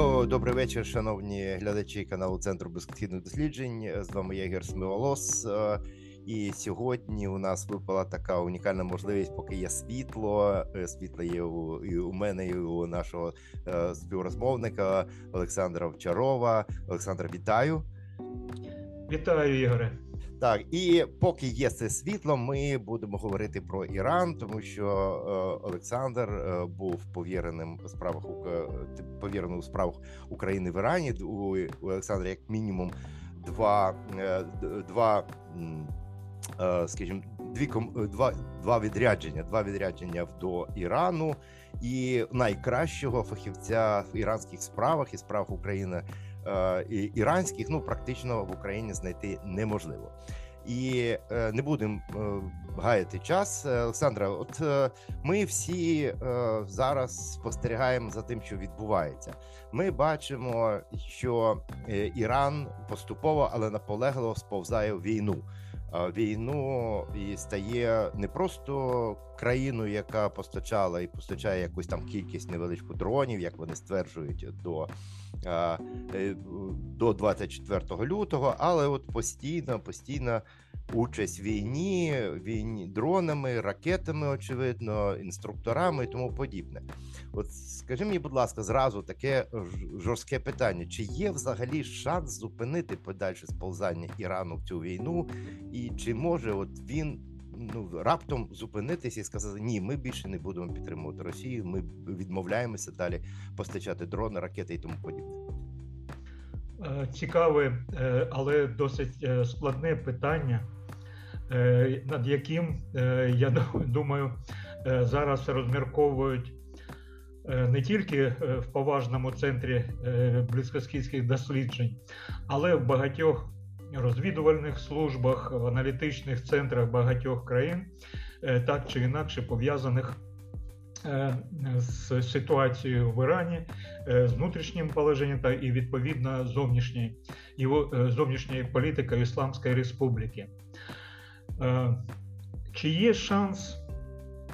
До, добрий вечір, шановні глядачі каналу Центру безконфліктних досліджень. З вами Єгер Смиволос. Е, І сьогодні у нас випала така унікальна можливість, поки є світло. е, Світло є у, і у мене, і у нашого е, співрозмовника Олександра Овчарова. Олександр, вітаю. Вітаю, Ігоре. Так, і поки є це світло, ми будемо говорити про Іран, тому що е, Олександр е, був повіреним у справах Ука- повірений у справах України в Ірані. У, у Олександра як мінімум два, е, два е, скажімо, дві ком- е, два, два відрядження, два відрядження до Ірану і найкращого фахівця в іранських справах і справах України е, і іранських, ну практично в Україні знайти неможливо. І е, не будемо е, гаяти час. Е, Олександра, от е, ми всі е, зараз спостерігаємо за тим, що відбувається. Ми бачимо, що е, Іран поступово, але наполегливо сповзає в війну. Е, Війну і стає не просто країною, яка постачала і постачає якусь там кількість невеличку дронів, як вони стверджують, до е, е, до 24 лютого, але от постійно, постійно участь в війні, війні дронами, ракетами, очевидно, інструкторами і тому подібне. От скажи мені, будь ласка, зразу таке жорстке питання: чи є взагалі шанс зупинити подальше сповзання Ірану в цю війну, і чи може от він? Ну, раптом зупинитися і сказати, ні, ми більше не будемо підтримувати Росію. Ми відмовляємося далі постачати дрони, ракети і тому подібне. Е, Цікаве, е, але досить е, складне питання, над яким я думаю, зараз розмірковують не тільки в поважному центрі близькосхідських досліджень, але в багатьох розвідувальних службах, в аналітичних центрах багатьох країн, е, так чи інакше пов'язаних е, з ситуацією в Ірані, е, з внутрішнім положенням та і відповідно зовнішньої зовнішньої політики Ісламської Республіки. Чи є шанс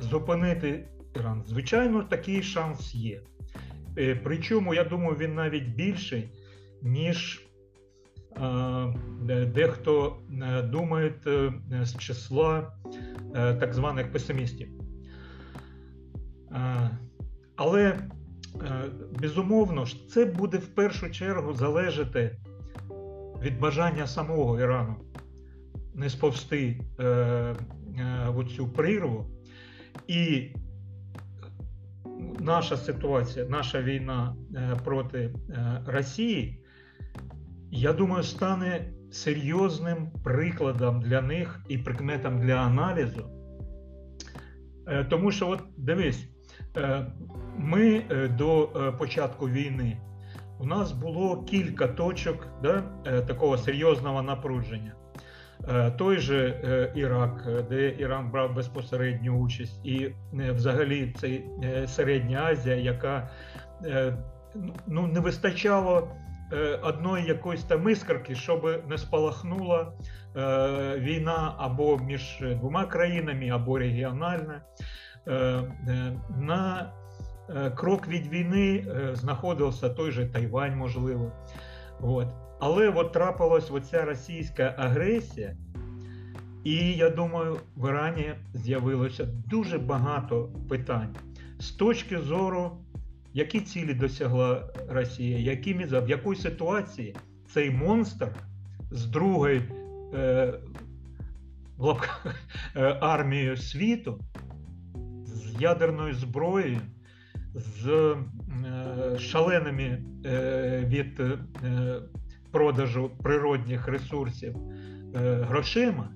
зупинити Іран? Звичайно, такий шанс є. Причому, я думаю, він навіть більший, ніж дехто е, думає е, з числа е, так званих песимістів. Е, Але е, безумовно ж, це буде в першу чергу залежати від бажання самого Ірану не сповзти е, е, в цю прірву. І наша ситуація, наша війна е, проти е, Росії, я думаю, стане серйозним прикладом для них і прикметом для аналізу. Е, Тому що, от дивись, е, ми е, до початку війни у нас було кілька точок да, такого серйозного напруження. Той же Ірак, де Іран брав безпосередню участь, і взагалі це Середня Азія, яка ну, не вистачало одної якоїсь там іскорки, щоб не спалахнула е, війна або між двома країнами, або регіональна. Е, е, На е, крок від війни е, знаходився той же Тайвань, можливо. От. Але от трапилась оця російська агресія, і я думаю, в Ірані з'явилося дуже багато питань з точки зору, які цілі досягла Росія, якими, в якій ситуації цей монстр з другої е, в е, армією світу, з ядерною зброєю, з е, шаленими е, від е, продажу природних ресурсів е, грошима,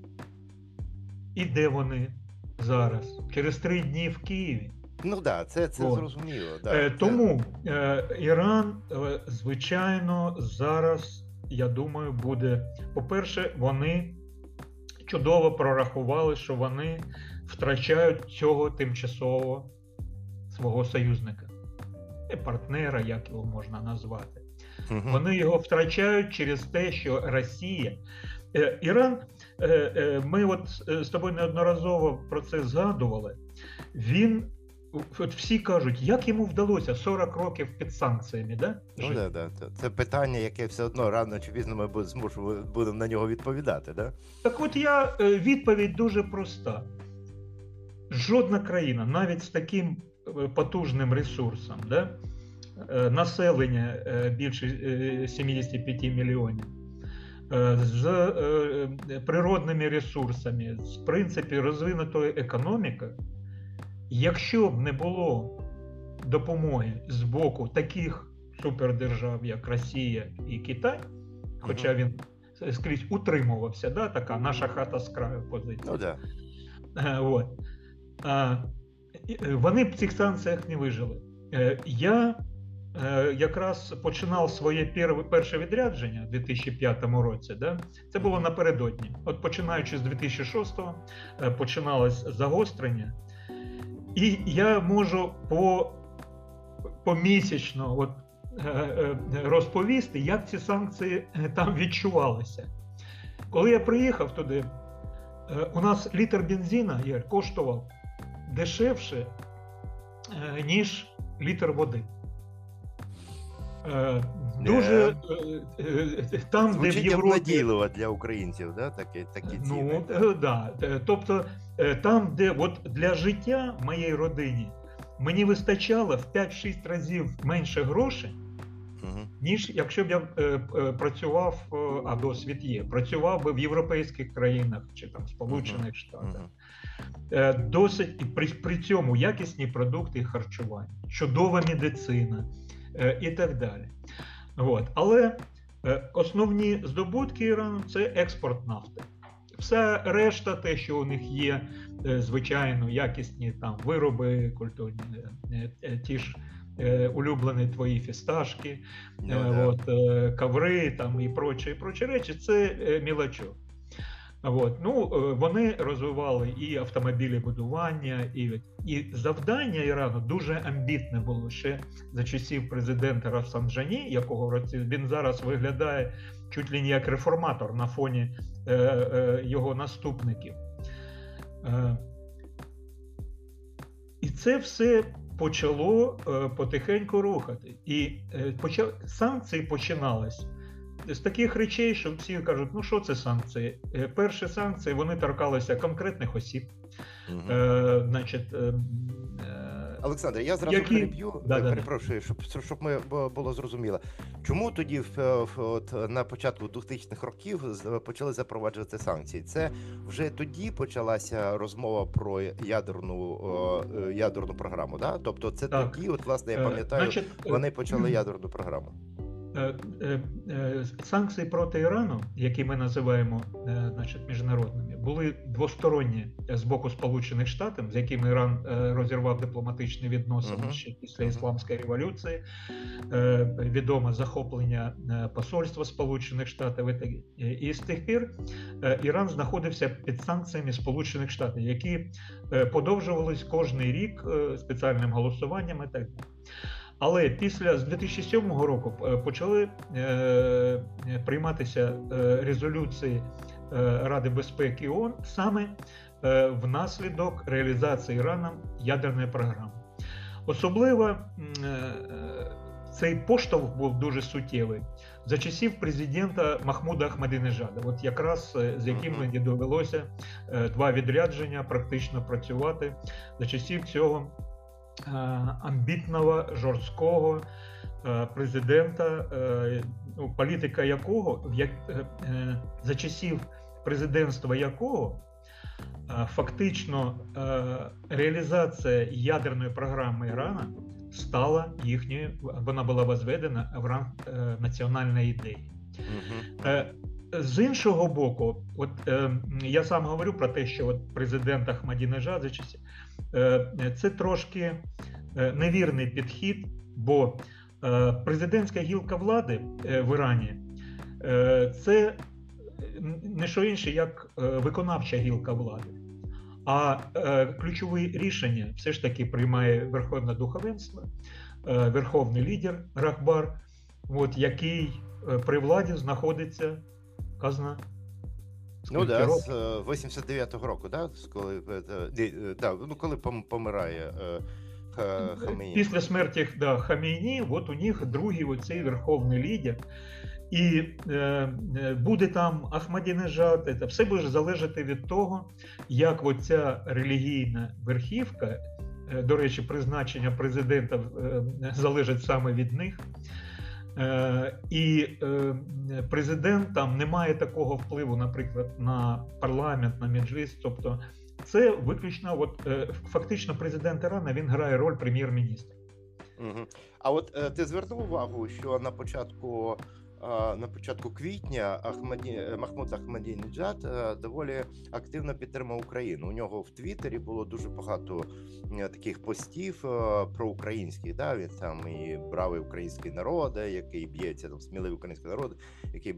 і де вони зараз? Через три дні в Києві. Ну да, це, це От. зрозуміло. Да, Е, Тому е, Іран, е, звичайно, зараз, я думаю, буде. По-перше, вони чудово прорахували, що вони втрачають цього тимчасово свого союзника, і партнера, як його можна назвати. Мгм. Вони його втрачають через те, що Росія. Е, Іран, е, е, ми от е, з тобою неодноразово про це згадували. Він от всі кажуть, як йому вдалося 40 років під санкціями, да? Ну, да, да, це- питання, яке все одно рано чи пізно ми бу- будемо на нього відповідати. Да? Так от я е, відповідь дуже проста. Жодна країна, навіть з таким е, потужним ресурсом, да? е, населення більше е, 75 мільйонів, з природними ресурсами, з принципі розвинутою економікою, якщо б не було допомоги з боку таких супердержав, як Росія і Китай, хоча він скрізь утримувався, да, така наша хата з краю позиція. Ну да. Е, От. Е, вони б в цих санкціях не вижили. Е, Я якраз починав своє перше відрядження в 2005 році. Да? Це було напередодні. От починаючи з 2006-го, е, починалось загострення. І я можу по, помісячно от, е, е, розповісти, як ці санкції е, там відчувалися. Коли я приїхав туди, У нас літр бензина Ігор, коштував дешевше, ніж літр води. Дуже там, де в Звучить Європі. обнадійливо для українців, да? такі, такі ціни. Ну, да. Тобто, там, де от для життя моєї родині мені вистачало в 5-6 разів менше грошей, Мгм. ніж якщо б я е, е, працював, е, а досвід є, працював би в європейських країнах чи там Сполучених Штатах. Мгм. Е, Досить і при, при цьому якісні продукти харчування, чудова медицина е, і так далі. От. Але е, основні здобутки Ірану це експорт нафти. Все решта, те, що у них є, е, звичайно, якісні там вироби культурні, е, е, ті ж улюблені твої фісташки, Ну, Е, да. от, е, там і прочі, і прочі речі, це мілачок. От, ну, е, вони розвивали і автомобілебудування, і, і завдання Ірану дуже амбітне було ще за часів президента Рафсанджані, якого він зараз виглядає чуть ли не як реформатор на фоні е, е, його наступників. Е, і це все почало е, потихеньку рухати. І е, почав, санкції починались з таких речей, що всі кажуть, ну що це санкції? Е, перші санкції вони торкалися конкретних осіб. Мгм. Е, значить, е, е, Олександр, я зразу Які- переб'ю, Да, е, перепрошую, щоб, щоб ми було зрозуміло. Чому тоді от, на початку 2000-х років почали запроваджувати санкції? Це вже тоді почалася розмова про ядерну ядерну програму. Да? Тобто, це Так. тоді, от власне, я пам'ятаю, значить, вони почали ядерну програму. Е, е, е, Санкції проти Ірану, які ми називаємо значить, міжнародними, були двосторонні з боку Сполучених Штатів, з якими Іран розірвав дипломатичні відносини ще після ісламської революції. Відоме захоплення посольства Сполучених Штатів. і з тих пір Іран знаходився під санкціями Сполучених Штатів, які подовжувались кожний рік спеціальним голосуванням і так далі. Але після з 2007 року е, почали е, е, прийматися е, резолюції е, Ради безпеки ООН саме е, внаслідок реалізації Іраном ядерної програми. Особливо цей поштовх був дуже суттєвий за часів президента Махмуда Ахмадинежада, от якраз з яким мені довелося е, два відрядження практично працювати за часів цього амбітного, жорсткого е, президента, е, ну, політика якого е, е, за часів президентства якого е, фактично е, реалізація ядерної програми Ірана стала їхньою, вона була возведена в ранг е, національної ідеї. Е, З іншого боку, от е, я сам говорю про те, що от президент Ахмадінежад за часів, е, це трошки е, невірний підхід, бо е, президентська гілка влади е, в Ірані е, це не що інше, як е, виконавча гілка влади. А е, ключові рішення все ж таки приймає верховне духовенство, е, верховний лідер Рахбар, от, який е, при владі знаходиться казна. Ну да, років? з е, 89-го року, да? коли, е, е, е, да, ну, коли помирає е, Після смерті да, Хамейні, от у них другий оцей верховний лідер. І е, е, буде там Ахмадінежад, це все буде залежати від того, як оця релігійна верхівка, е, до речі, призначення президента е, залежить саме від них. Е, і е, президент там не має такого впливу, наприклад, на парламент, на меджліс. Тобто, це виключно, от е, фактично, президент Ірана він грає роль прем'єр-міністра. А от ти звернув увагу, що на початку. На початку квітня Ахмаді е, Махмуд Ахмадінеджад е, доволі активно підтримав Україну. У нього в Твіттері було дуже багато е, таких постів проукраїнських. Да? Він там і бравий український народ, який б'ється там сміливий український народ, який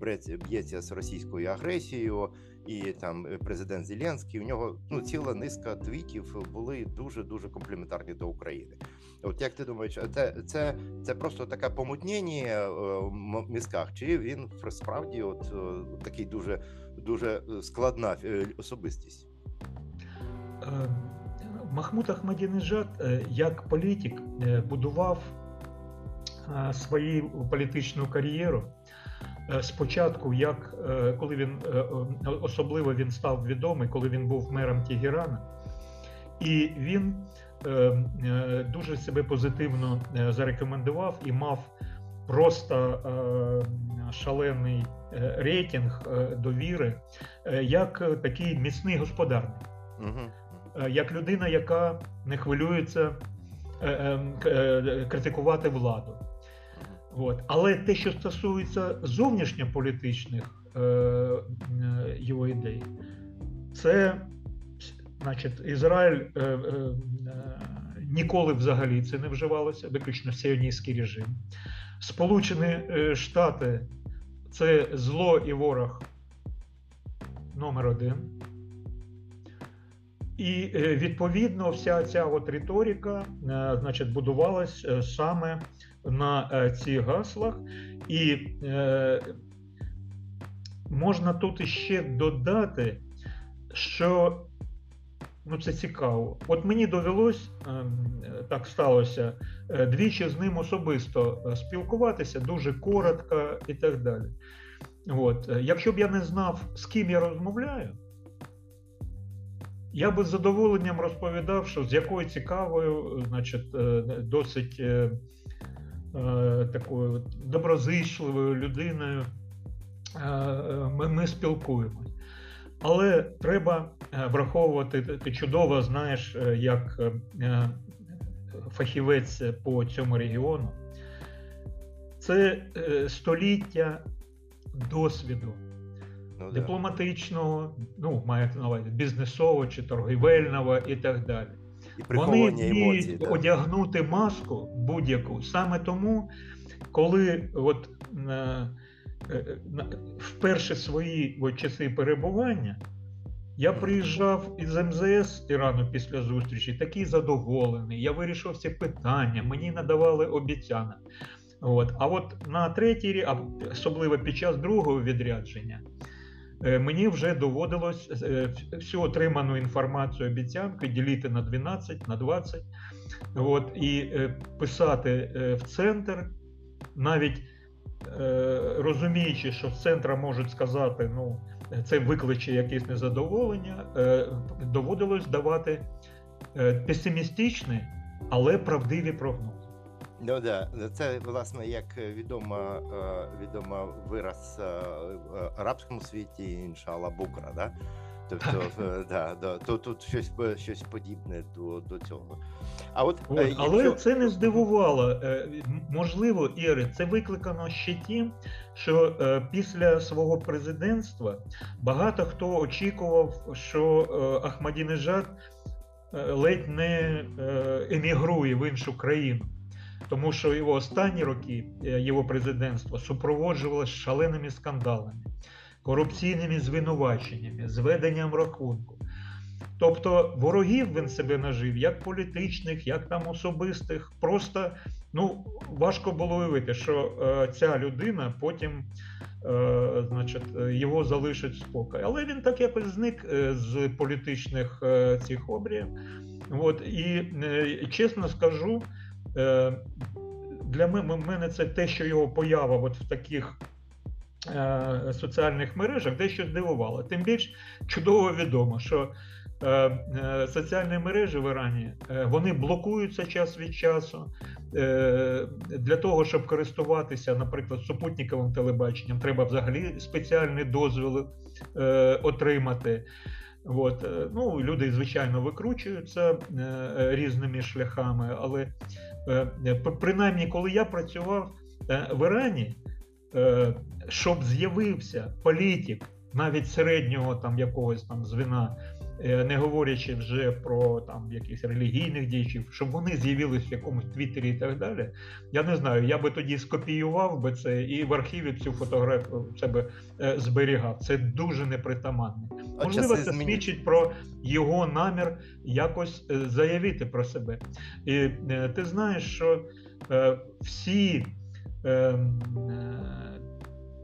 б'ється з російською агресією, і там е, президент Зеленський. У нього ну ціла низка твітів були дуже дуже компліментарні до України. От як ти думаєш, це це, це просто таке помутнення е, в мізках, чи він справді от е, такий дуже дуже складна особистість? Махмуд Ахмадінежад як політик будував свою політичну кар'єру. Е, Спочатку, як е, коли він е, особливо він став відомий, коли він був мером Тегерана, і він дуже себе позитивно зарекомендував і мав просто шалений рейтинг довіри, як такий міцний господарник Угу. як людина, яка не хвилюється е, е, к- е, критикувати владу. От. Але те, що стосується зовнішньополітичних е, е, його ідей, це значить, Ізраїль е, е, е, ніколи взагалі це не вживалося, виключно сіоністський режим. Сполучені е, Штати це зло і ворог номер один. І відповідно вся ця от риторика значить, будувалась саме на е, цих гаслах. І е, можна тут іще додати, що ну, це цікаво. От мені довелось, е, е, так сталося, е, двічі з ним особисто спілкуватися, дуже коротко і так далі. От. Якщо б я не знав, з ким я розмовляю, я би з задоволенням розповідав, що з якою цікавою, значить, досить такою доброзичливою людиною е, е, ми, ми спілкуємось. Але треба е, враховувати, ти- чудово знаєш, е, як е, е, фахівець по цьому регіону. Це е, століття досвіду Ну, дипломатичного, ну, маєте на увазі бізнесового чи торгівельного і так далі. І Вони емоцій. вміють Да. одягнути маску будь-яку. Саме тому, коли от, е, е, на- вперше свої от, часи перебування, я приїжджав із МЗС Ірану після зустрічі, такий задоволений. Я вирішив всі питання, мені надавали обіцянок. От. А от на третій рік, особливо під час другого відрядження, мені вже доводилось е, всю отриману інформацію обіцянки ділити на 12, на 20, от, і е, писати е, в центр, навіть е, розуміючи, що з центра можуть сказати, ну, це викличе якесь незадоволення, е, доводилось давати е, песимістичні, але правдиві прогнози. Ну да, це власне як відома е, відома вираз е, в арабському світі іншала букра, да? Тобто, е, да, да, то тут щось е, щось подібне до, до цього. А от, От, е, але це не здивувало. Е, Можливо, Іри, це викликано ще тим, що е, після свого президентства багато хто очікував, що е, Ахмадінежад е, ледь не е, емігрує в іншу країну. Тому що його останні роки е, його президентства супроводжувалося шаленими скандалами, корупційними звинуваченнями, зведенням рахунку. Тобто ворогів він себе нажив, як політичних, як там особистих. Просто ну, важко було уявити, що е, ця людина потім е, значить, е, його залишить спокій. Але він так якось зник е, з політичних е, цих обріїв. От, і чесно скажу, для мене це те, що його поява от в таких е, соціальних мережах дещо здивувало. Тим більш чудово відомо, що Е, е, соціальні мережі в Ірані е, вони блокуються час від часу для того, щоб користуватися, наприклад, супутниковим телебаченням, треба взагалі спеціальні дозволи отримати. От. Ну, Люди, звичайно, викручуються різними шляхами, але принаймні, коли я працював в Ірані, щоб з'явився політик навіть середнього там якогось там звіна Е, не говорячи вже про там якихось релігійних діячів, щоб вони з'явилися в якомусь твіттері і так далі. Я не знаю, я би тоді скопіював би це і в архіві цю фотографію в себе е, зберігав. Це дуже непритаманно. Можливо, це свідчить про його намір якось е, заявити про себе. І ти знаєш, що всі.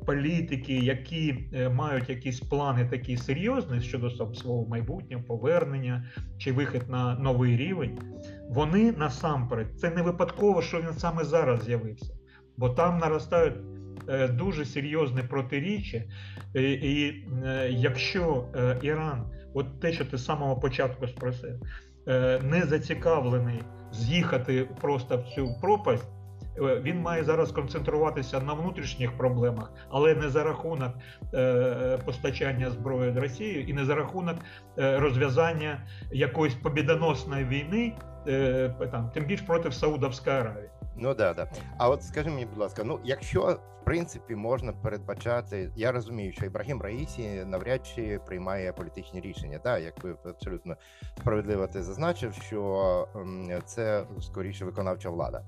Політики, які е, мають якісь плани такі серйозні щодо свого майбутнього, повернення чи вихід на новий рівень, вони насамперед це не випадково, що він саме зараз з'явився, бо там наростають е, дуже серйозне протиріччя. І, і е, якщо Іран, от те, що ти з самого початку спросив, не зацікавлений з'їхати просто в цю пропасть. Е, він має зараз концентруватися на внутрішніх проблемах, але не за рахунок е, постачання зброї до Росії і не за рахунок е, розв'язання якоїсь побідоносної війни, там тим більш проти Саудовської Аравії. Ну да, да. А от скажи мені, будь ласка, ну якщо в принципі можна передбачати, я розумію, що Ібрагім Раїсі навряд чи приймає політичні рішення. Да, як ви абсолютно справедливо ти зазначив, що це скоріше виконавча влада.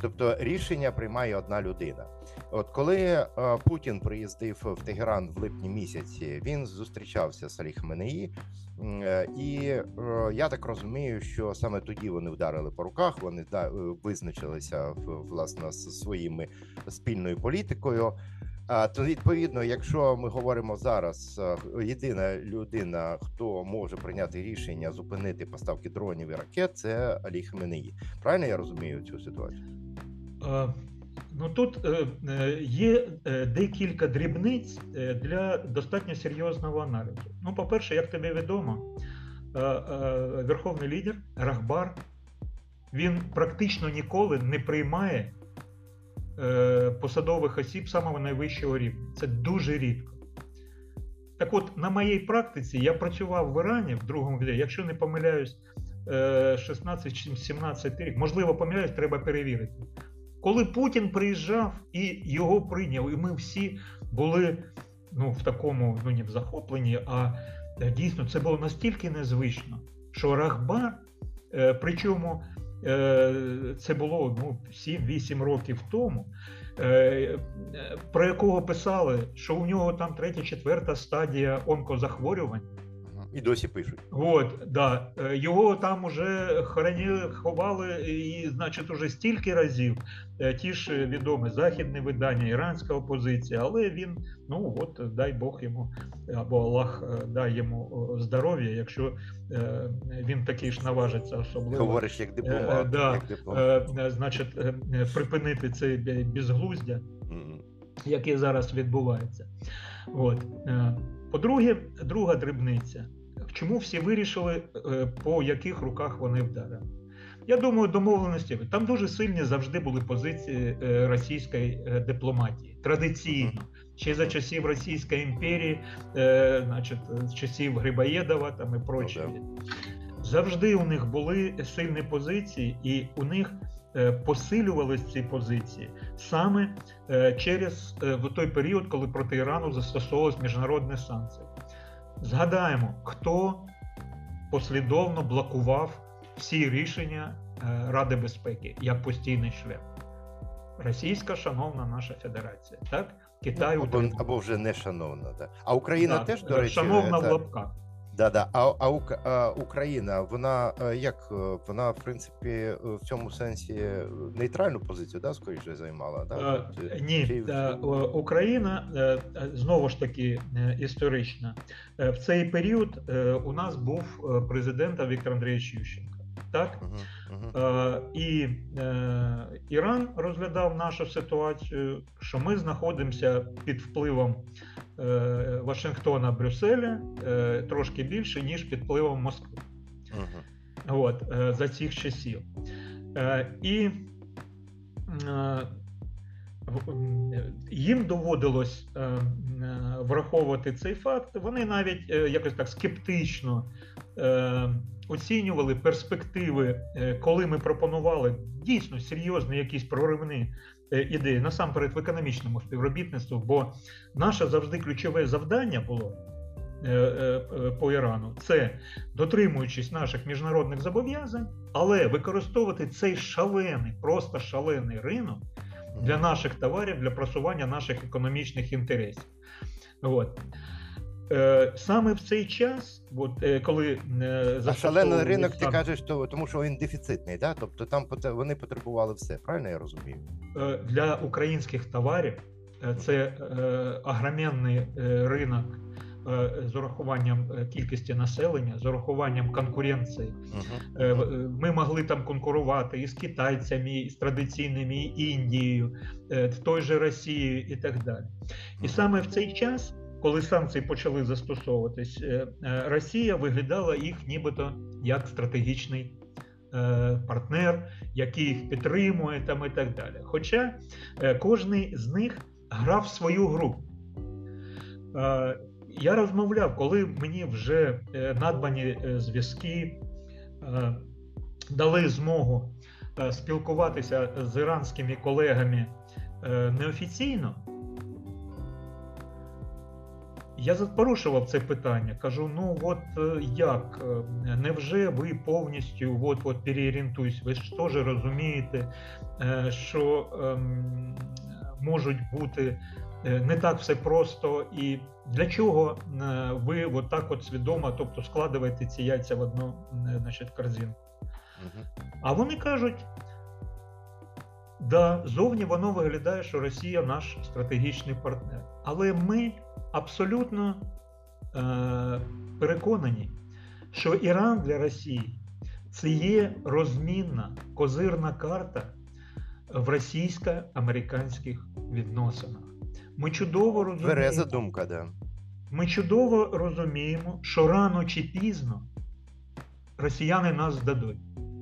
Тобто рішення приймає одна людина. От коли е, Путін приїздив в Тегеран в липні місяці, він зустрічався з Алі Хаменеї, е, і е, я так розумію, що саме тоді вони вдарили по руках. Вони визначилися власне з своїми спільною політикою. А то відповідно, якщо ми говоримо зараз, єдина людина, хто може прийняти рішення зупинити поставки дронів і ракет, це Алі Хаменеї. Правильно я розумію цю ситуацію? Ну тут е, е, є е, декілька дрібниць для достатньо серйозного аналізу. Ну, по-перше, як тобі відомо, верховний лідер Рахбар він практично ніколи не приймає посадових осіб самого найвищого рівня. Це дуже рідко. Так от, на моїй практиці я працював в Ірані в другому відео, якщо не помиляюсь, 16-17 рік, можливо, помиляюсь, треба перевірити. Коли Путін приїжджав і його прийняв, і ми всі були ну, в такому ну не в захопленні, а е, дійсно це було настільки незвично, що Рахбар, е, причому е, це було ну, 7-8 років тому, про якого писали, що у нього там третя, четверта стадія онкозахворювань. І досі пишуть. От, да. Е, його там уже хороніли, ховали, і, значить, уже стільки разів. Е, ті ж відомі західне видання, іранська опозиція, але він, ну от, дай Бог йому, або Аллах е, дай йому здоров'я, якщо він такий ж наважиться особливо. Говориш, як дипломат. Да, як дипломат. Значить, припинити це безглуздя, яке зараз відбувається. От. По-друге, друга дрібниця. Чому всі вирішили, е, по яких руках вони вдарили? Я думаю, домовленості там дуже сильні завжди були позиції е, російської е, дипломатії. Традиційно, ще за часів Російської імперії, значить, з часів Грибоєдова там і прочі. Завжди у них були сильні позиції, і у них посилювалися ці позиції саме через в той період, коли проти Ірану застосовувалися міжнародні санкції. Згадаємо, хто послідовно блокував всі рішення е, Ради безпеки як постійний член. Російська шановна наша федерація, так? Китай або, або вже не шановна. Так? А Україна так, теж, до речі, шановна та... в лапках. Да, да. А а, а Україна, вона е, як е, вона в принципі е, в цьому сенсі нейтральну позицію, да, скоріше займала? Да? А, ні, Чи... Україна знову ж таки історична. В цей період у нас був президент Віктор Андрійович Ющенко. Так? Угу. Е, І е, Іран розглядав нашу ситуацію, що ми знаходимося під впливом Вашингтона, Брюсселя е, трошки більше, ніж під впливом Москви. Угу. От, е, За цих часів. Е, І е, їм доводилось е, е, враховувати цей факт. Вони навіть е, якось так скептично оцінювали перспективи, коли ми пропонували дійсно серйозні якісь проривні ідеї, насамперед в економічному співробітництві, бо наше завжди ключове завдання було. По Ірану це дотримуючись наших міжнародних зобов'язань, але використовувати цей шалений, просто шалений ринок для наших товарів, для просування наших економічних інтересів. От. Е, саме в цей час, от, е, коли е, А шалений ринок, ти кажеш, то, тому що він дефіцитний, да? тобто там вони потребували все, правильно я розумію? Для українських товарів це агроменний ринок з урахуванням кількості населення, з урахуванням конкуренції. Uh-huh. Ми могли там конкурувати із китайцями, і з традиційними і Індією, в той же Росією і так далі. І саме в цей час. Коли санкції почали застосовуватись, Росія виглядала їх нібито як стратегічний партнер, який їх підтримує там і так далі. Хоча кожен з них грав свою гру я розмовляв, коли мені вже е, надбані е, зв'язки е, дали змогу спілкуватися з іранськими колегами неофіційно. Я порушував це питання. Кажу: ну от як? Невже ви повністю от, от переорієнтуєтесь? Ви ж теж розумієте, що ем, можуть бути Е, не так все просто. І для чого е, ви от так от свідомо, тобто складуєте ці яйця в одну е, значить, корзинку? Угу. А вони кажуть, да, зовні воно виглядає, що Росія наш стратегічний партнер. Але ми абсолютно е, переконані, що Іран для Росії це є розмінна козирна карта в російсько-американських відносинах. Ми чудово розуміємо. Береза думка, да. Ми чудово розуміємо, що рано чи пізно росіяни нас здадуть.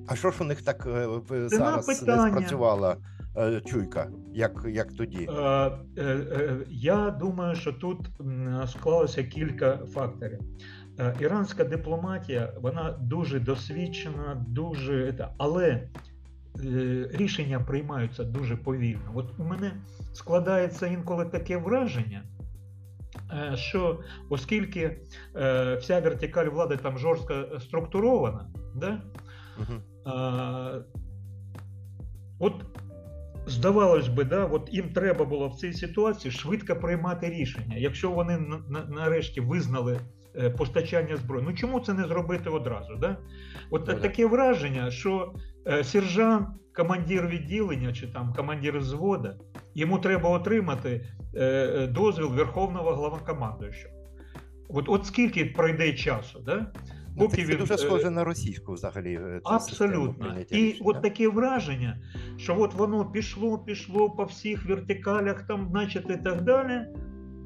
А що ж у них так е, зараз не спрацювала е, чуйка, як як тоді? Е, е, е, Я думаю, що тут склалося кілька факторів. Е, іранська дипломатія, вона дуже досвідчена, дуже але Е, рішення приймаються дуже повільно. От у мене складається інколи таке враження, е, що оскільки е, вся вертикаль влади там жорстко структурована, да, угу. от здавалось би, да, от їм треба було в цій ситуації швидко приймати рішення. Якщо вони нарешті визнали постачання зброї, ну чому це не зробити одразу? Да? От ну, таке враження, що Е, сержант, командир відділення чи там командир взвода, йому треба отримати е, е, дозвіл Верховного Главнокомандуючого. От от скільки пройде часу, да? Ну, Поки це він... дуже схоже на російську взагалі. Абсолютно. І от таке враження, що от воно пішло, пішло по всіх вертикалях, там, значить, і так далі.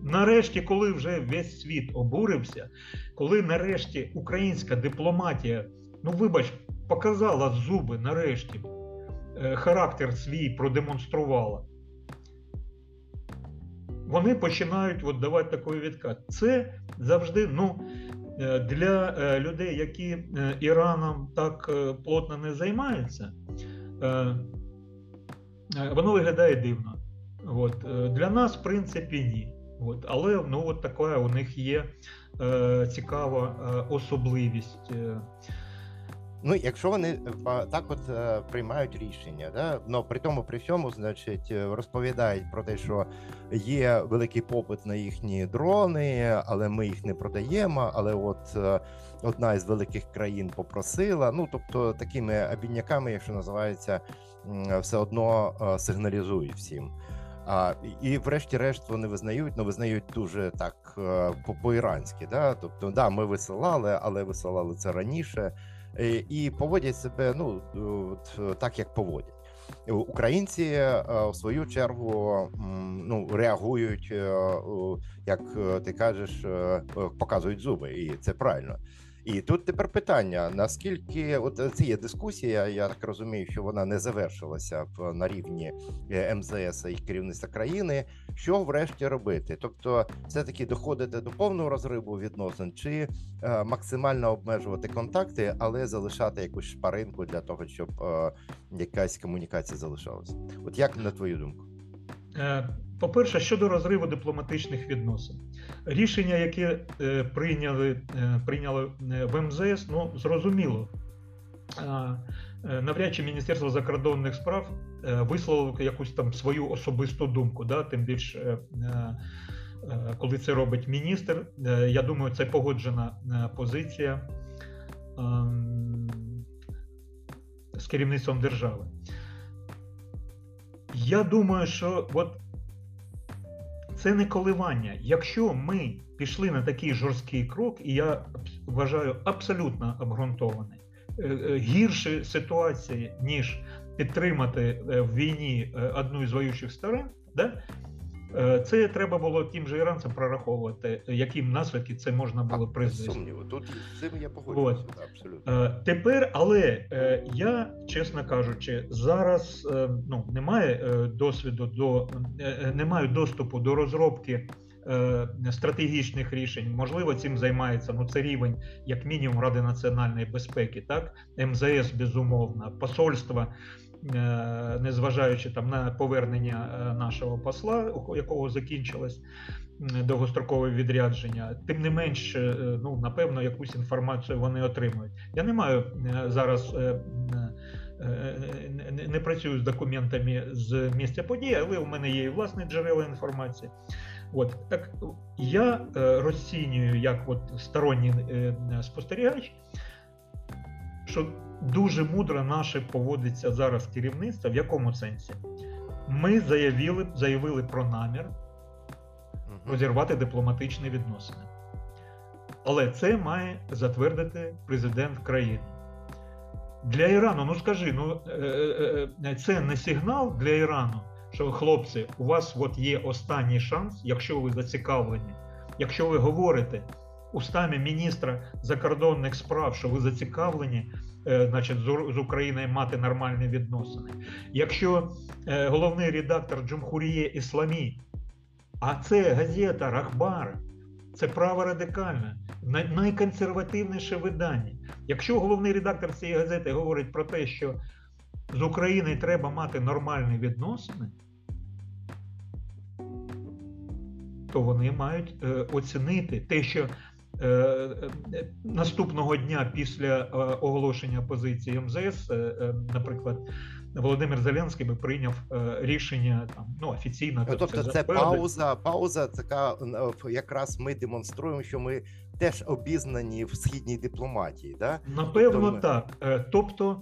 Нарешті, коли вже весь світ обурився, коли нарешті українська дипломатія, ну вибач, показала зуби нарешті, е, характер свій продемонструвала. Вони починають от давати такий відкат. Це завжди ну, е, для е, людей, які Іраном так плотно не займаються, воно виглядає дивно. От. Для нас, в принципі, ні. От. Але ну, от така у них є цікава особливість. Ну, якщо вони е, так от е, приймають рішення, да ну при тому при всьому, значить, е, розповідають про те, що є великий попит на їхні дрони, але ми їх не продаємо. Але от одна із великих країн попросила. Ну тобто такими обідняками, якщо називається, все одно сигналізують всім. А, І, врешті-решт, вони визнають, ну визнають дуже так по-іранськи. Да? Тобто, да, ми висилали, але висилали це раніше. Е, і поводять себе ну так, як поводять. Українці е, в свою чергу ну реагують, е, як е, ти кажеш, е, е, показують зуби, і це правильно. І тут тепер питання: наскільки от це є дискусія, я так розумію, що вона не завершилася в на рівні е, МЗС і керівництва країни. Що врешті робити? Тобто, все таки доходити до повного розриву відносин, чи е, максимально обмежувати контакти, але залишати якусь шпаринку для того, щоб е, якась комунікація залишалася. От як на твою думку? Е, по-перше, щодо розриву дипломатичних відносин, рішення, яке е, прийняли е, прийняли в МЗС, ну зрозуміло. Навряд чи Міністерство закордонних справ висловило якусь там свою особисту думку, да, тим більше. Коли це робить міністр, я думаю, це погоджена позиція ем, з керівництвом держави. Я думаю, що от це не коливання. Якщо ми пішли на такий жорсткий крок, і я вважаю абсолютно обґрунтований, гірше е, ситуації, ніж підтримати е, в війні одну із воюючих сторон, да, Е, це треба було тим же іранцям прораховувати, яким наслідки це можна було призвести. Сумніву. Тут з цим я погоджуюся. Абсолютно е, тепер, але е, я, чесно кажучи, зараз ну немає досвіду до не маю доступу до розробки. Стратегічних рішень можливо цим займається ну це рівень, як мінімум, Ради національної безпеки, так МЗС безумовно, посольства Е, незважаючи там на повернення е, нашого посла, у якого закінчилось довгострокове відрядження, тим не менш, е, ну напевно, якусь інформацію вони отримують. Я не маю зараз. Не працюю з документами з місця події, але у мене є і власні джерела інформації. От так я розцінюю як от сторонній спостерігач, що дуже мудро наше поводиться зараз керівництво. В якому сенсі? Ми заявили заявили про намір розірвати дипломатичні відносини. Але це має затвердити президент країни. Для Ірану, ну скажи, ну е, е, е, це не сигнал для Ірану, що хлопці, у вас от є останній шанс, якщо ви зацікавлені, якщо ви говорите устами міністра закордонних справ, що ви зацікавлені значить, з Україною мати нормальні відносини. Якщо е, головний редактор Джумхуріє Ісламі, а це газета Рахбар, це право радикальне, найконсервативніше видання. Якщо головний редактор цієї газети говорить про те, що з Україною треба мати нормальні відносини, то вони мають е, оцінити те, що Е, е, наступного дня після е, оголошення позиції МЗС, наприклад, Володимир Зеленський би прийняв рішення там ну офіційно. Тобто, це, це пауза, пауза така якраз ми демонструємо, що ми теж обізнані в східній дипломатії. Да? Напевно, тобто так. Тобто,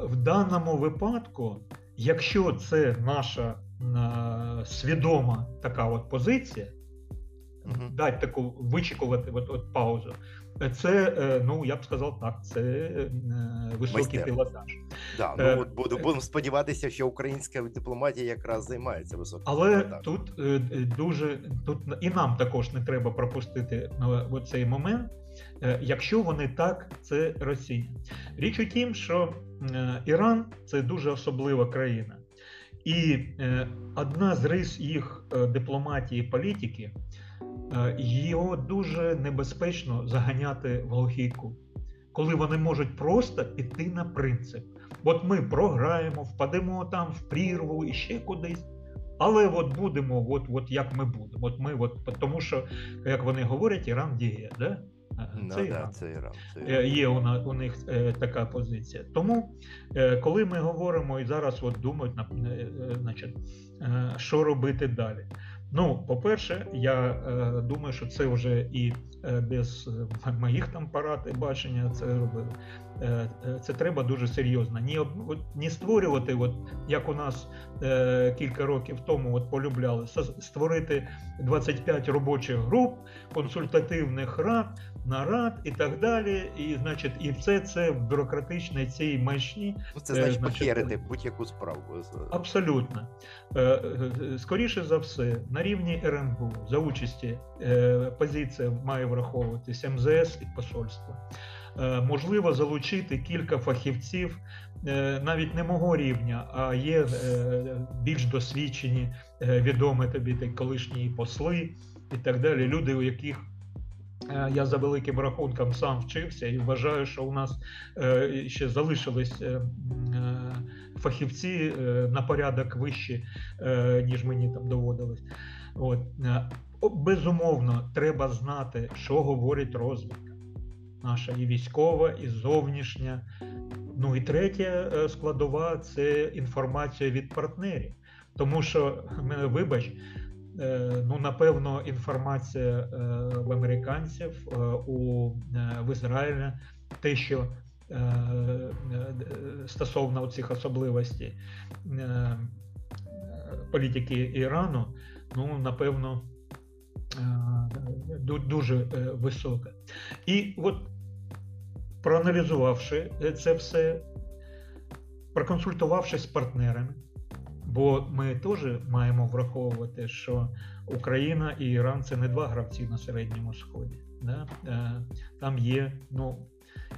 в даному випадку, якщо це наша свідома така от позиція угу. дати таку вичікувати от, от паузу. Це, е, ну я б сказав так, це е, високий пілотаж. Да, ну, от Будемо будемо що українська дипломатія якраз займається високим Але пілотажем. тут е, дуже тут і нам також не треба пропустити цей момент. Якщо вони так, це Росія. Річ у тім, що Іран це дуже особлива країна, і одна з рис їх дипломатії політики Е, його дуже небезпечно заганяти в глухійку, коли вони можуть просто піти на принцип. От ми програємо, впадемо там в прірву і ще кудись. Але от будемо, от от як ми будемо. От ми, от, Тому що, як вони говорять, Іран діє. Да? Е, ну, це, Іран. це Іран. Це е, Іран. Є у, у них е, така позиція. Тому, е, коли ми говоримо і зараз от думають, е, значить, е, що робити далі. Ну, по-перше, я е, думаю, що це вже і е, без е, моїх там парад і бачення це робили. Е, е, це треба дуже серйозно. Ні, от, ні створювати, от, як у нас е, кілька років тому от, полюбляли, створити 25 робочих груп, консультативних рад, нарад і так далі. І, значить, і все це в бюрократичній цій майшні Ну, це Е, значить значить, похерити будь-яку справу. Абсолютно. Е, е, Скоріше за все, на рівні РНБУ за участі позиція має враховуватись МЗС і посольство. Можливо, залучити кілька фахівців, навіть не мого рівня, а є більш досвідчені, відомі тобі колишні посли і так далі. Люди, у яких я за великим рахунком сам вчився і вважаю, що у нас е, ще залишились е, е, фахівці е, на порядок вищі, е, ніж мені там доводилось. От. е, Безумовно, треба знати, що говорить розвідка. Наша і військова, і зовнішня. Ну і третя е, складова це інформація від партнерів. Тому що, вибач, е, ну напевно, інформація е, в американців е, у е, в Ізраїля, те, що е, е, стосовно цих особливостей е, е, політики Ірану, ну напевно, е, дуже е, висока. І от проаналізувавши е, це все, проконсультувавшись з партнерами, бо ми теж маємо враховувати, що Україна і Іран це не два гравці на середньому сході. Да? Е, Там є, ну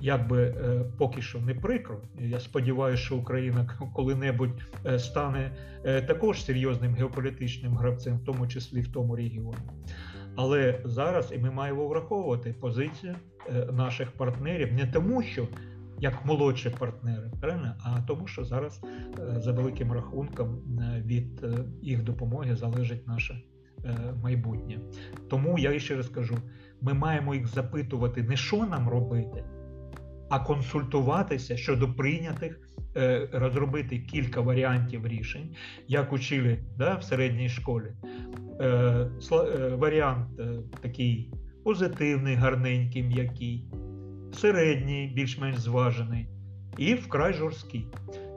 як би е, поки що не прикро. Я сподіваюся, що Україна коли-небудь е, стане також серйозним геополітичним гравцем, в тому числі в тому регіоні. Але зараз і ми маємо враховувати позицію наших партнерів не тому, що як молодші партнери, правильно, а тому, що зараз е, за великим рахунком е, від е, їх допомоги залежить наше майбутнє. Тому я ще раз кажу: ми маємо їх запитувати не що нам робити, а консультуватися щодо прийнятих, розробити кілька варіантів рішень, як учили да, в середній школі. Е, Варіант такий позитивний, гарненький, м'який, середній, більш-менш зважений, і вкрай жорсткий.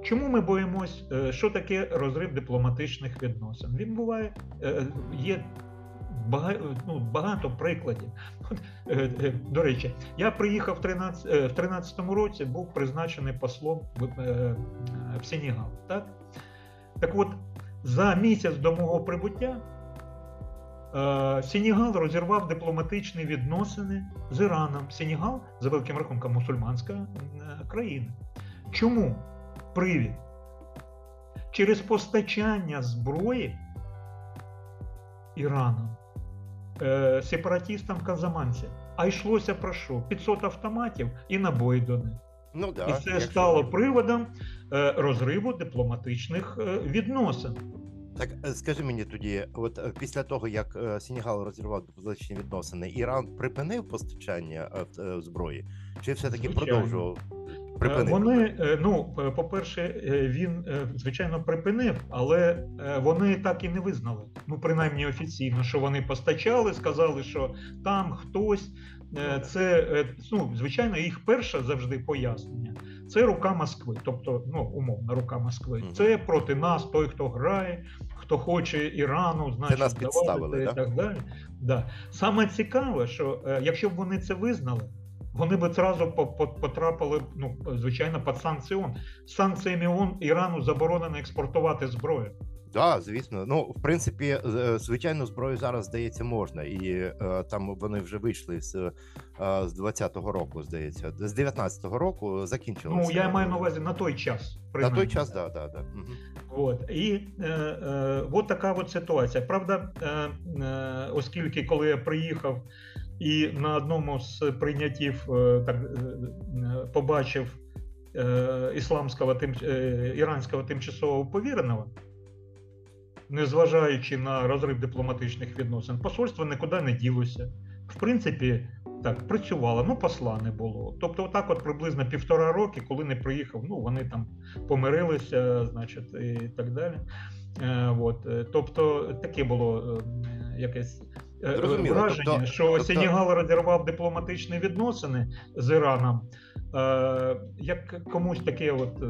Чому ми боїмось, е, що таке розрив дипломатичних відносин? Він буває, е, є ну, багато прикладів. Е, До речі, я приїхав в 13, е, в році, був призначений послом в, в Сенегал. Так? так от, за місяць до мого прибуття е, Сенегал розірвав дипломатичні відносини з Іраном. Сенегал, за великим рахунком, мусульманська е, країна. Чому? Привід. Через постачання зброї Іраном е, сепаратистам казаманців. А йшлося про що? 500 автоматів і набої до них. Ну да, і це якщо- стало приводом е, розриву дипломатичних е, відносин. Так, е, скажи мені тоді, от е, після того як е, Сенегал розірвав дипломатичні відносини, Іран припинив постачання е, е, зброї, чи все-таки продовжував? Е, Припинив. Вони, ну, е, по-перше, е, він звичайно припинив, але вони так і не визнали. Ну, принаймні офіційно, що вони постачали, сказали, що там хтось. е, Це ну, звичайно, їх перше завжди пояснення. Це рука Москви, тобто, ну умовно, рука Москви. Це проти нас, той, хто грає, хто хоче Ірану, значить нас підставили, да? і так далі. Да. Саме цікаве, що е, якщо б вони це визнали, вони би одразу по- по- потрапили, ну, звичайно, під санкції Санкціями ООН Ірану заборонено експортувати зброю. Да, звісно. Ну, в принципі, е, звичайно, зброю зараз здається можна, і е, там вони вже вийшли з, е, з 20-го року, здається, з 19-го року закінчилося. Ну, я маю на увазі на той час. на той час, да, да, да. Мгм. От і е, е, от така от ситуація. Правда, е, е, оскільки коли я приїхав і на одному з прийняттів е, так е, е, побачив ісламського тим, іранського тимчасового повіреного, незважаючи на розрив дипломатичних відносин, посольство нікуди не ділося. В принципі, так працювало, ну посла не було. Тобто, отак, от приблизно півтора роки, коли не приїхав, ну вони там помирилися, значить, і так далі. Е, От, е, тобто таке було е, якесь е, Зрозуміло. враження, Тобто- що тобто- Сенегал розірвав дипломатичні відносини з Іраном, е, як комусь таке от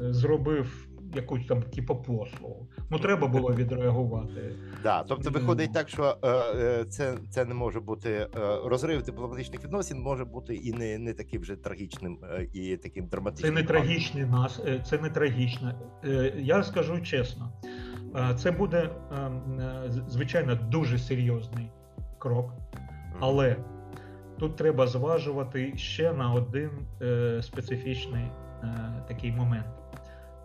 зробив якусь там типу послугу. Ну треба було відреагувати. Да, тобто виходить так, що е, е, це, це не може бути е, розрив дипломатичних відносин, може бути і не, не таким вже трагічним е, і таким Це драматичним. не трагічний нас, е, це не трагічно. Е, Я скажу чесно, це буде звичайно дуже серйозний крок, але тут треба зважувати ще на один специфічний такий момент: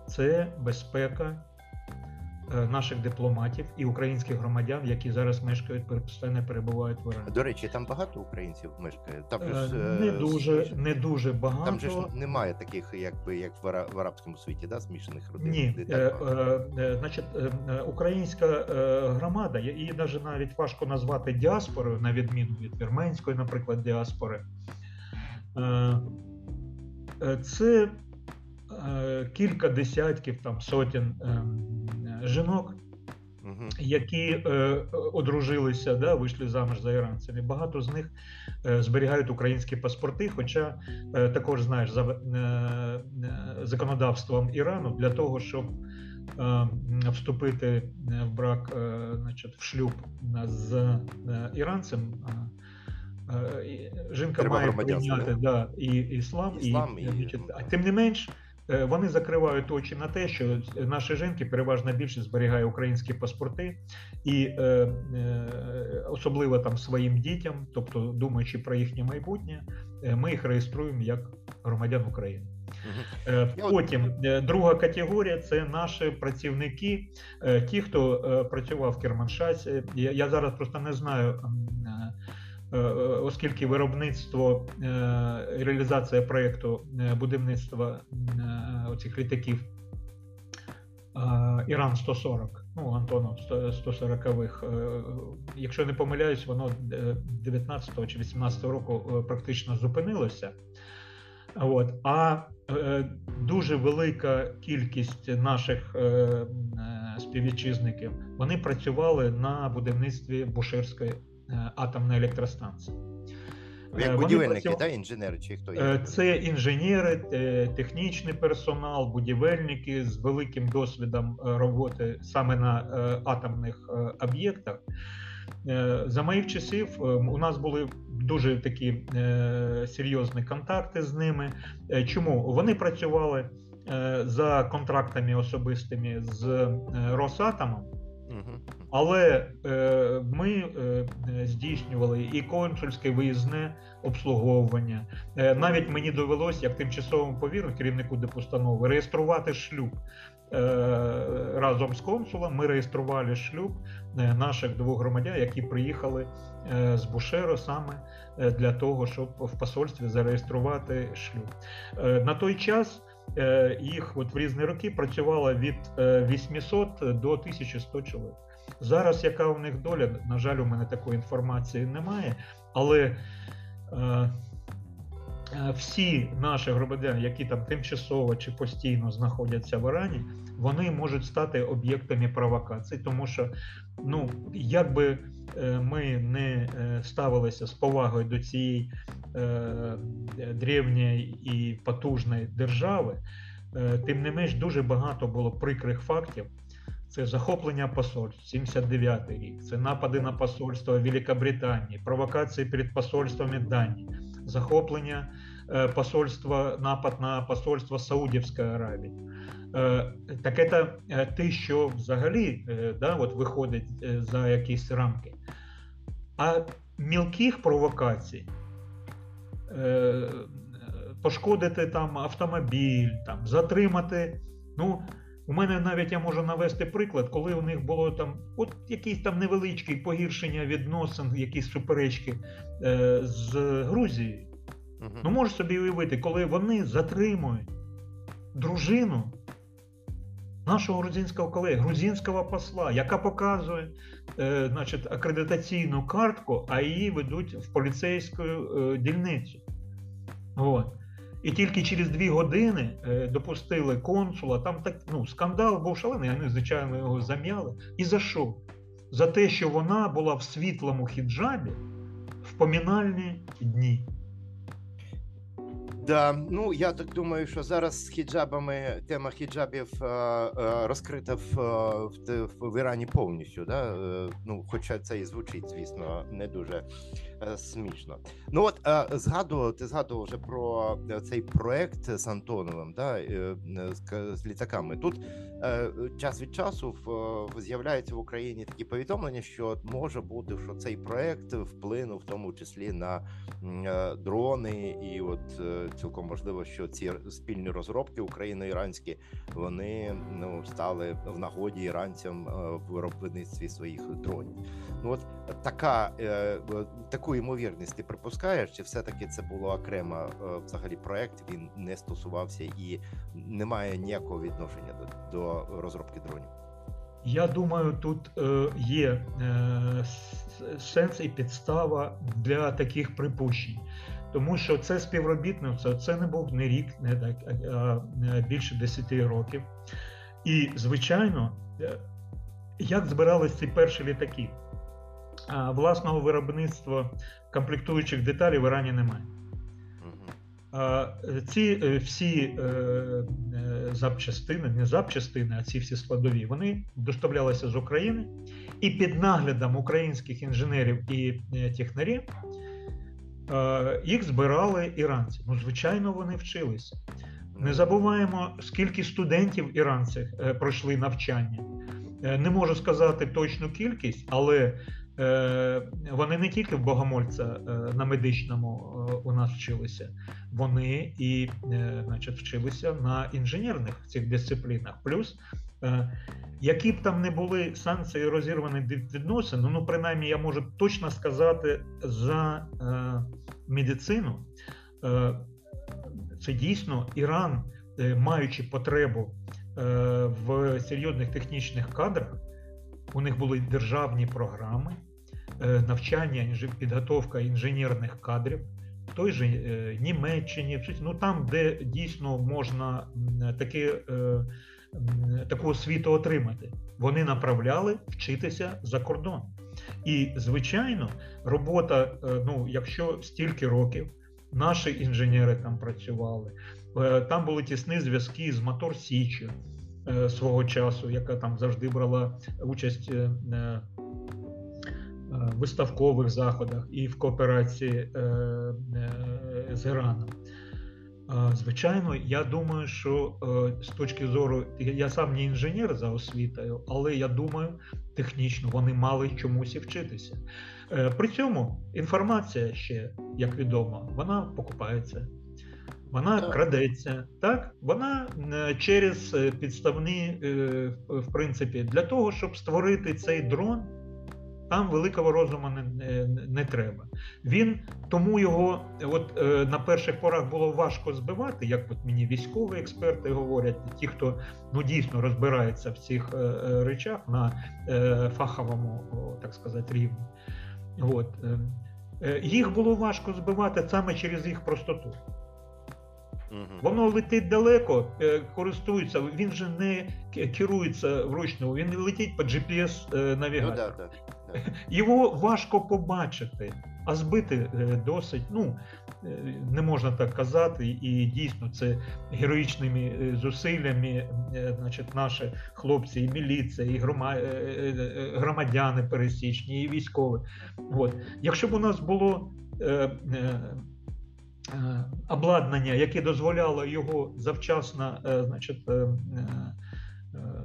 це безпека е, наших дипломатів і українських громадян, які зараз мешкають постійно перебувають в Ірані. До речі, там багато українців мешкає. Там Е, ж, Не е, дуже, не дуже багато. Там же ж немає таких, якби як в, ара- в арабському світі, да, змішаних родин. Ні, значить, українська громада, її навіть навіть важко назвати діаспорою, на відміну від вірменської, наприклад, діаспори. Це кілька десятків, там сотень е, жінок, які е, одружилися, да, вийшли заміж за іранцями. Багато з них е, зберігають українські паспорти, хоча е, також знаєш за е, е, законодавством Ірану для того, щоб е, вступити е, в брак, е, значить, в шлюб е, з е, іранцем. е, е, і Жінка Треба має прийняти да, і іслам, Іслам, і, і- значить, а тим не менш, Е, Вони закривають очі на те, що наші жінки переважно більше зберігають українські паспорти, і е, е, особливо там своїм дітям, тобто думаючи про їхнє майбутнє, е, ми їх реєструємо як громадян України. Е, Потім е, друга категорія це наші працівники, е, ті, хто е, працював в Керманшасі. Я зараз просто не знаю. Е, е, Оскільки виробництво, е, реалізація проєкту будівництва оцих літаків Іран 140, ну Антонов 140-х, е, якщо не помиляюсь, воно е, 19 чи 18 року практично зупинилося. От. А дуже велика кількість наших співвітчизників вони працювали на будівництві Буширської е, атомної електростанції. Е, Як будівельники, працюва- да, інженери чи хто Е, є? Це інженери, е, технічний персонал, будівельники з великим досвідом е, роботи саме на е, атомних е, об'єктах. Е, За моїх часів е, у нас були дуже такі е, серйозні контакти з ними. Е, Чому вони працювали е, за контрактами особистими з е, Росатомом? Мгм. Але е, ми е, здійснювали і консульське виїзне обслуговування. Е, навіть мені довелося, як тимчасовому повіру керівнику депустанови, реєструвати шлюб. Е, разом з консулом ми реєстрували шлюб е, наших двох громадян, які приїхали е, з Бушеро саме е, для того, щоб в посольстві зареєструвати шлюб. Е, на той час е, їх от в різні роки працювало від е, 800 до 1100 чоловік. Зараз яка у них доля? На жаль, у мене такої інформації немає, але е, е, всі наші громадяни, які там тимчасово чи постійно знаходяться в Ірані, вони можуть стати об'єктами провокацій, тому що ну як би е, ми не е, ставилися з повагою до цієї е, древньої і потужної держави, е, тим не менш дуже багато було прикрих фактів. Це захоплення посольств, 79-й рік, це напади на посольство Великобританії, провокації перед посольствами Данії, захоплення е, посольства, напад на посольство Саудівської Аравії. Е, так це те, що взагалі е, да, от виходить за якісь рамки. А мілких провокацій пошкодити там автомобіль, там, затримати. Ну, у мене навіть я можу навести приклад, коли у них було там от якісь там невеличкі погіршення відносин, якісь суперечки е, з Грузією. Мгм. Ну, можеш собі уявити, коли вони затримують дружину нашого грузинського колеги, грузинського посла, яка показує е, значить, акредитаційну картку, а її ведуть в поліцейську е, дільницю. От. І тільки через дві години е, допустили консула. Там так ну скандал був шалений. Вони звичайно його зам'яли. І за що? За те, що вона була в світлому хіджабі в помінальні дні. Да, ну я так думаю, що зараз з хіджабами тема хіджабів е, е, розкрита в, е, в, в Ірані повністю. Да? Ну, хоча це і звучить, звісно, не дуже смішно. Ну от згадував, ти згадував вже про цей проект з Антоновим, да, з, літаками. Тут час від часу з'являються в Україні такі повідомлення, що може бути, що цей проект вплинув в тому числі на дрони, і от цілком можливо, що ці спільні розробки україно-іранські вони ну стали в нагоді іранцям е, в виробництві своїх дронів. Ну от така е, таку ймовірність ти припускаєш, чи все-таки це було окремо е, взагалі проект? Він не стосувався і не має ніякого відношення до, до розробки дронів. Я думаю, тут е, є е, сенс і підстава для таких припущень, тому що це співробітництво, це не був не рік, не так, а, більше 10 років. І, звичайно, е, як збирались ці перші літаки? Власного виробництва комплектуючих деталей в Ірані немає. Ці е, всі е, запчастини, не запчастини, а ці всі складові, вони доставлялися з України, і під наглядом українських інженерів і технарів їх збирали іранці. Ну, звичайно, вони вчилися. Не забуваємо, скільки студентів іранців е, пройшли навчання. Е, Не можу сказати точну кількість, але е, вони не тільки в Богомольця е, на медичному е, у нас вчилися, вони і е, значить, вчилися на інженерних цих дисциплінах. Плюс, е, які б там не були санкції розірвані від- відносин, ну принаймні я можу точно сказати за е, медицину. Е, це дійсно Іран, е, маючи потребу е, в серйозних технічних кадрах, у них були державні програми е, навчання, підготовка інженерних кадрів. В той же е, Німеччині, ну там, де дійсно можна е, м, таку освіту отримати, вони направляли вчитися за кордон. І, звичайно, робота, е, ну, якщо стільки років, наші інженери там працювали, е, там були тісні зв'язки з Мотор Січі е, свого часу, яка там завжди брала участь в виставкових заходах і в кооперації з Іраном. Звичайно, я думаю, що е, з точки зору, я сам не інженер за освітою, але я думаю, технічно вони мали чомусь і вчитися. Е, При цьому інформація ще, як відомо, вона покупається, вона Так. крадеться, так? Вона через е, підставні, в принципі, для того, щоб створити цей дрон, там великого розуму не, не, не треба. Він тому його от е, на перших порах було важко збивати, як от мені військові експерти говорять, ті, хто ну дійсно розбирається в цих е, е, речах на е, фаховому, о, так сказати, рівні. От, е, е, їх було важко збивати саме через їх простоту. Воно летить далеко, е, користується, він же не керується вручну, він летить по GPS е, Ну, да, да. Його важко побачити, а збити е, досить. Ну е, не можна так казати, і дійсно це героїчними е, зусиллями, значить, наші хлопці, і міліція, і грома- громадяни пересічні, і військові. От. Якщо б у нас було обладнання, яке дозволяло його завчасно значить,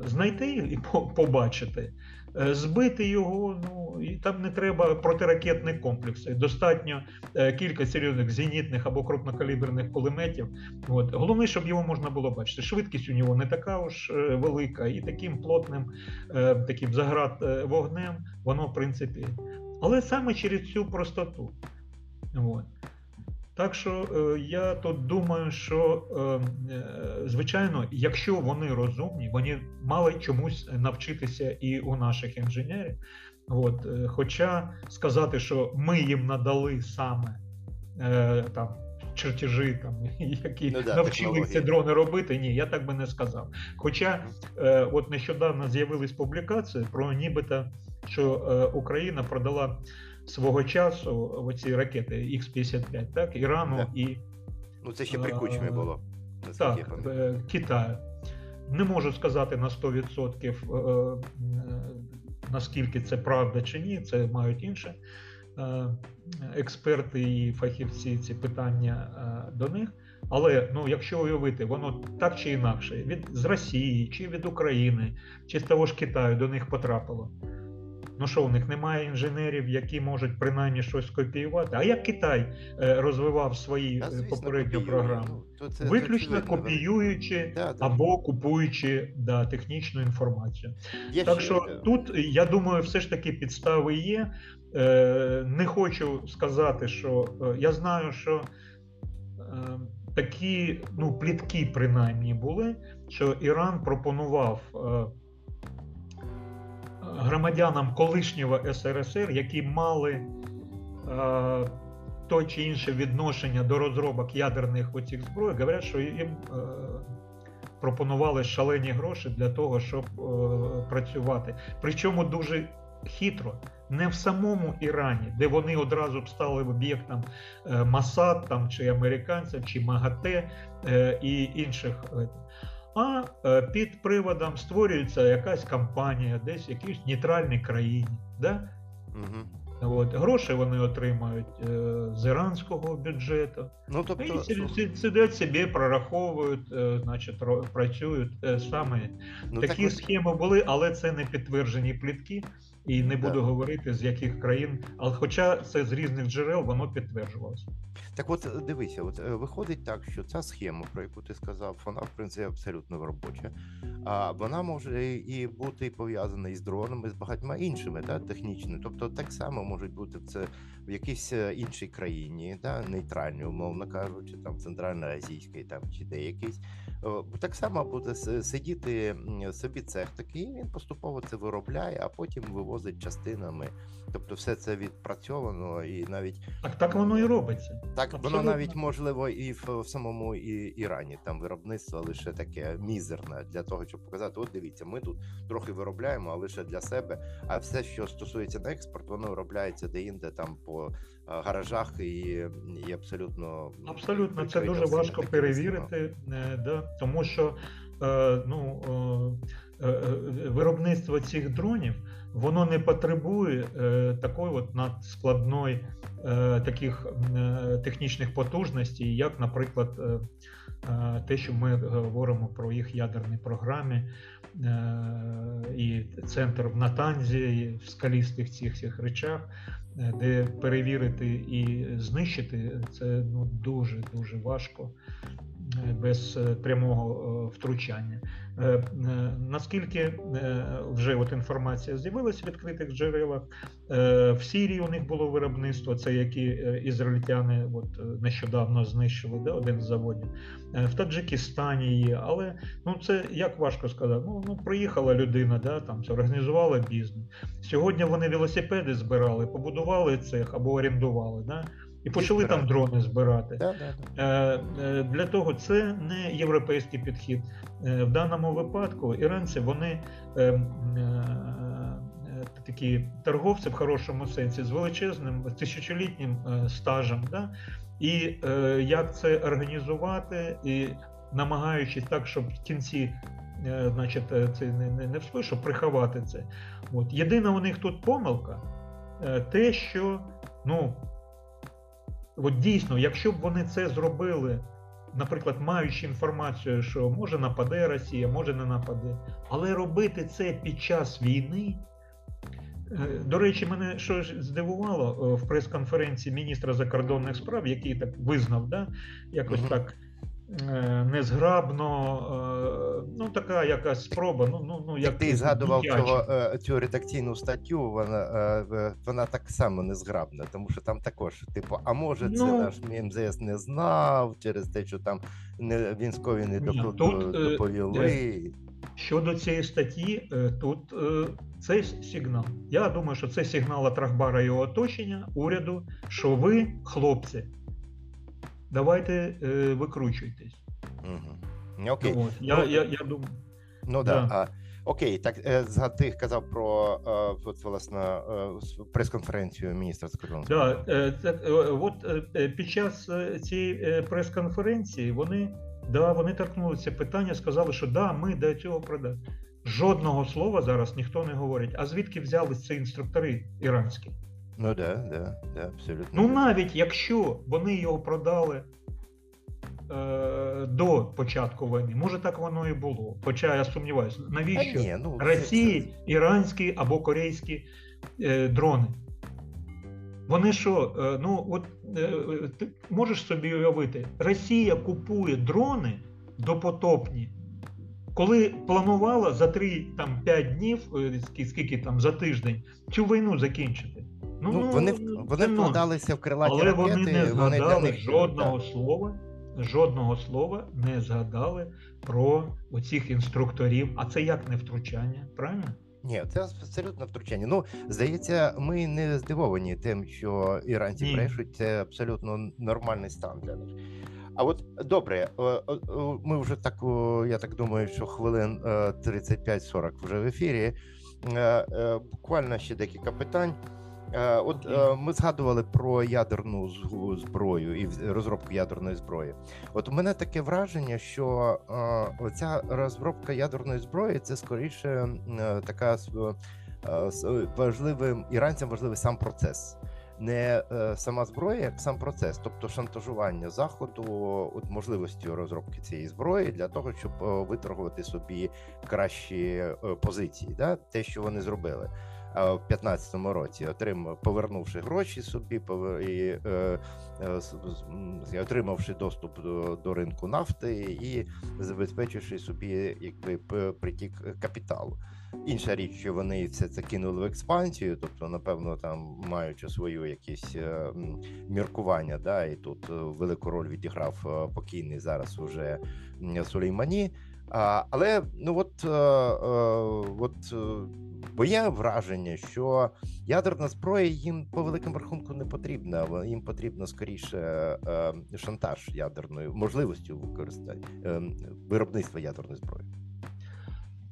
знайти і побачити. Е, Збити його, ну і там не треба протиракетні комплекси. Достатньо е, кілька серйозних зенітних або крупнокаліберних кулеметів. От. Головне, щоб його можна було бачити. Швидкість у нього не така уж е, велика, і таким плотним, е, таким заград е, вогнем, воно, в принципі. Але саме через цю простоту. От. Так що е, я тут думаю, що е, е, звичайно, якщо вони розумні, вони мали чомусь навчитися і у наших інженерів. От, хоча сказати, що ми їм надали саме там чертежі, там, які Ну да, навчили ці дрони робити. Ні, я так би не сказав. Хоча е, от нещодавно з'явились публікації про нібито, що е, Україна продала свого часу оці ракети Х-55, так, Ірану Да. і Ну це ще при кучмі Е, було. так, е, Китаю. Не можу сказати на 100% е, наскільки це правда чи ні, це мають інші експерти і фахівці ці питання до них. Але ну, якщо уявити, воно так чи інакше, від з Росії чи від України, чи з того ж Китаю до них потрапило. Ну що, у них немає інженерів, які можуть принаймні щось скопіювати. А як Китай е, розвивав свої е, попередню програму? Ну, то це- це Виключно очевидно. копіюючи Да, да. або купуючи да, технічну інформацію. Є Так ще, що е, тут я думаю, все ж таки підстави є. Е, Не хочу сказати, що я знаю, що такі ну, плітки принаймні були, що Іран пропонував громадянам колишнього СРСР, які мали е, то чи інше відношення до розробок ядерних оцих зброй, говорять, що їм е, пропонували шалені гроші для того, щоб е, працювати. Причому дуже хитро. Не в самому Ірані, де вони одразу б стали об'єктом е, Масад там, чи американців, чи МАГАТЕ е, і інших. е, А е, під приводом створюється якась компанія, десь в якійсь нейтральній країні. Да? Угу. От, гроші вони отримають е, з іранського бюджету. Ну, тобто, І сидять собі, прораховують, е, значить, працюють саме. ну, Такі так схеми були, але це не підтверджені плітки. І не буду Да. говорити з яких країн, але хоча це з різних джерел воно підтверджувалося. Так от дивися, от е, виходить так, що ця схема, про яку ти сказав, вона в принципі абсолютно робоча. А вона може і бути пов'язана із дронами, з багатьма іншими, да, технічними. Тобто так само можуть бути це в якійсь е, іншій країні, да, нейтральній, умовно кажучи, там центральноазійській, там чи де якийсь. О, Так само буде сидіти собі цех такий, він поступово це виробляє, а потім вивозить частинами. Тобто, все це відпрацьовано і навіть Так так воно і робиться. так, воно навіть можливо і в, в самому і, Ірані там виробництво лише таке мізерне для того, щоб показати: от дивіться, ми тут трохи виробляємо, а лише для себе. А все, що стосується на експорт, воно виробляється де-інде там по гаражах і, і абсолютно Абсолютно, це дуже важко перевірити, е, да, тому що е, ну, е, е, виробництво цих дронів воно не потребує е, такої от надскладної е, таких е, технічних потужностей, як, наприклад, те, що ми говоримо про їх ядерні програмі, е, і центр в Натанзі, і в скалістих цих цих речах, де перевірити і знищити це ну дуже дуже важко без прямого втручання. Е, е, Наскільки е, вже от інформація з'явилася в відкритих джерелах, в Сірії у них було виробництво, це які ізраїльтяни от, нещодавно знищили да, один з заводів. В Таджикистані є, але ну це як важко сказати. Ну, ну приїхала людина, да, там організувала бізнес. Сьогодні вони велосипеди збирали, побудували цех або орендували, да, і почали там дрони збирати. Да, да, да. Е, е, Для того це не європейський підхід. Е, В даному випадку іранці вони такі торговці в хорошому сенсі з величезним тисячолітнім стажем. Да? І як це організувати, і намагаючись так, щоб в кінці. Значить, це не, не, не всплив, щоб приховати це. От. Єдина у них тут помилка, те, що ну, от дійсно, якщо б вони це зробили, наприклад, маючи інформацію, що може нападе Росія, може не нападе, але робити це під час війни. Е, До речі, мене що здивувало е, в прес-конференції міністра закордонних справ, який так визнав, да, якось Мгм. так незграбно, е, ну така якась спроба. Ну, ну, ну, Як ти згадував цього, е, цю редакційну статтю, вона, е, е, вона так само незграбна, тому що там також, типу, а може, це Ну. наш МЗС не знав через те, що там не військові не Ні, тут, е, доповіли. Щодо цієї статті, е, тут е, це сигнал. Я думаю, що це сигнал Атрахбара і його оточення, уряду, що ви, хлопці, давайте е, викручуйтесь. Угу. Окей. От, я, Ну, я, я думаю, Ну да. Да. А, окей, так е, за ти казав про е, от, власне е, прес-конференцію міністра закордонних да, справ. так, от під час цієї прес-конференції вони, да, вони торкнулися питання, сказали, що да, ми до цього продали. Жодного слова зараз ніхто не говорить. А звідки взялись ці інструктори іранські? Ну да, да, да, абсолютно. Ну навіть якщо вони його продали е, до початку війни, може так воно і було. Хоча я сумніваюся, навіщо ні, ну, це- Росії іранські або корейські е, дрони? Вони що, е, ну от е, е, ти можеш собі уявити, Росія купує дрони допотопні, коли планувала за 3-5 днів, е, скі- скільки там за тиждень, цю війну закінчити. Ну, вони, вони нонсенс. вкладалися в крилаті Але ракети. вони не згадали них, жодного так. слова, жодного слова не згадали про оцих інструкторів. А це як не втручання, правильно? Ні, це абсолютно втручання. Ну, здається, ми не здивовані тим, що іранці Ні. брешуть. Це абсолютно нормальний стан для них. А от добре, е, е, е, ми вже так, я так думаю, що хвилин е, 35-40 вже в ефірі. Е, е, Буквально ще декілька питань. Е, От е, ми згадували про ядерну зброю і розробку ядерної зброї. От у мене таке враження, що е, оця розробка ядерної зброї це скоріше така важливим іранцям важливий сам процес. Не сама зброя, як сам процес, тобто шантажування заходу, от можливістю розробки цієї зброї для того, щоб виторгувати собі кращі позиції, да? те, що вони зробили. В 15-му році, отрим, повернувши гроші собі, повер... і е, е, отримавши доступ до, до ринку нафти і забезпечивши собі якби притік капіталу. Інша річ, що вони все це кинули в експансію, тобто, напевно, там маючи свою якісь е, міркування, да, і тут велику роль відіграв покійний зараз уже Сулеймані. Але ну от, е, е, от е, моє враження, що ядерна зброя їм по великому рахунку не потрібна. Їм потрібно скоріше е, шантаж ядерною можливістю використання е, виробництва ядерної зброї.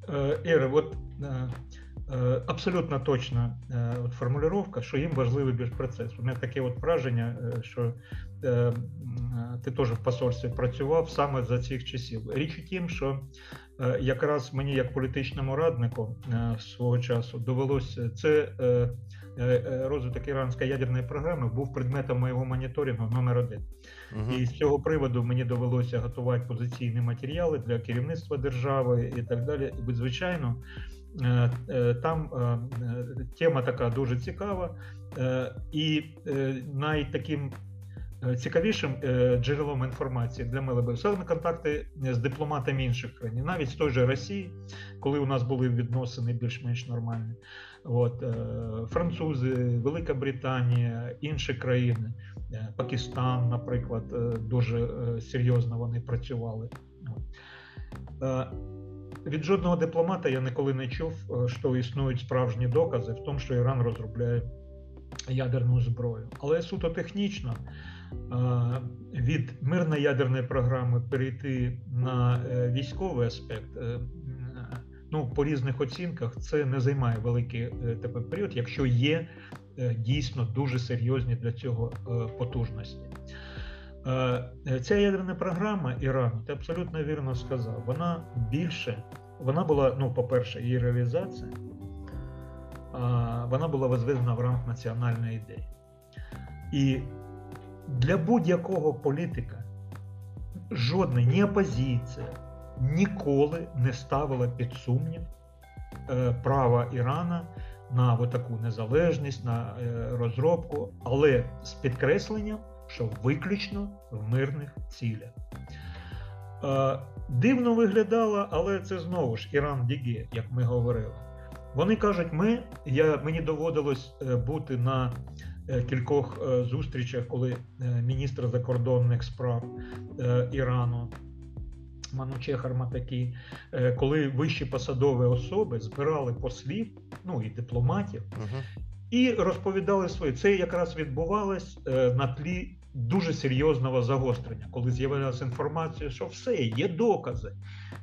Е, Іра, от е, е, абсолютно точна е, от формулювання, що їм важливий більш процес. У мене таке от враження, е, що е, е, ти теж в посольстві працював саме за цих часів. Річ у тім, що е, якраз мені, як політичному раднику е, свого часу, довелося це е, е, е, розвиток іранської ядерної програми був предметом моєго моніторингу номер один. Мгм. І з цього приводу мені довелося готувати позиційні матеріали для керівництва держави і так далі. І, звичайно, е, е, там е, е, тема така дуже цікава, Е, і е, навіть таким е, цікавішим е, джерелом інформації для мене були саме контакти з дипломатами інших країн, навіть з той же Росії, коли у нас були відносини більш-менш нормальні. От, е, французи, Велика Британія, інші країни. Е, Пакистан, наприклад, е, дуже е, серйозно вони працювали. Е, Від жодного дипломата я ніколи не чув, е, що існують справжні докази в тому, що Іран розробляє ядерну зброю. Але суто технічно е, від мирної ядерної програми перейти на е, військовий аспект. е, Ну, по різних оцінках це не займає великий е, такий період, якщо є дійсно дуже серйозні для цього потужності. Ця ядерна програма Ірану, ти абсолютно вірно сказав, вона більше, вона була, ну, по-перше, її реалізація, вона була возведена в ранг національної ідеї. І для будь-якого політика жодна ні опозиція ніколи не ставила під сумнів е, права Ірана на таку незалежність, на е, розробку, але з підкресленням, що виключно в мирних цілях. Е, Дивно виглядало, але це знову ж Іран Діге, як ми говорили. Вони кажуть, ми, я, мені доводилось бути на кількох е, зустрічах, коли е, міністр закордонних справ е, Ірану Манучех Арматакі, е, коли вищі посадові особи збирали послів, ну і дипломатів, Мгм. і розповідали своє. Це якраз відбувалось е, на тлі дуже серйозного загострення, коли з'явилася інформація, що все, є докази,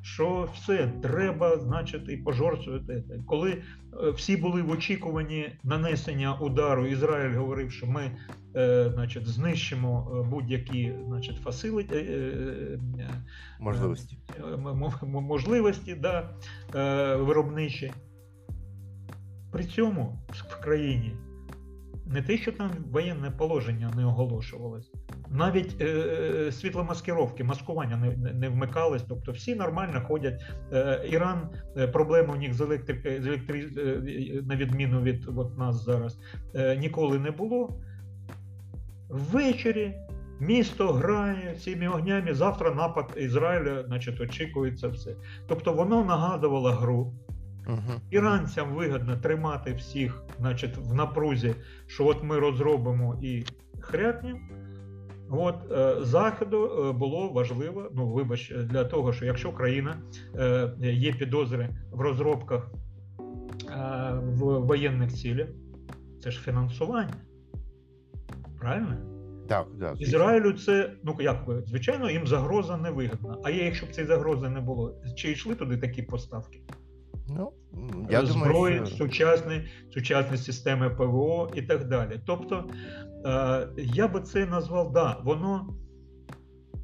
що все треба, значить, і пожорствувати. Коли е, всі були в очікуванні нанесення удару, Ізраїль говорив, що ми е, значить, знищимо е, будь-які значить, фасили, Можливості. можливості да, виробничі. При цьому в країні не те, що там воєнне положення не оголошувалось, навіть е, світломаскировки, маскування не, не, вмикались, тобто всі нормально ходять. Е, Іран, е, проблеми у них з електрикою, з електри... е, на відміну від от нас зараз, е, ніколи не було. Ввечері місто грає цими огнями. Завтра напад Ізраїля, значить, очікується все. Тобто воно нагадувало гру. Угу. Іранцям вигідно тримати всіх, значить, в напрузі, що от ми розробимо і хрякнемо. От е, заходу е, було важливо, ну вибач, для того, що якщо країна е, є підозри в розробках е, в воєнних цілях, це ж фінансування. Правильно? Так, так. Ізраїлю це, ну як ви, звичайно, їм загроза не вигідна. А якщо б цієї загрози не було, чи йшли туди такі поставки? Ну, я зброї, думаю, що... сучасні, сучасні системи ПВО і так далі. Тобто, е, я би це назвав, да, воно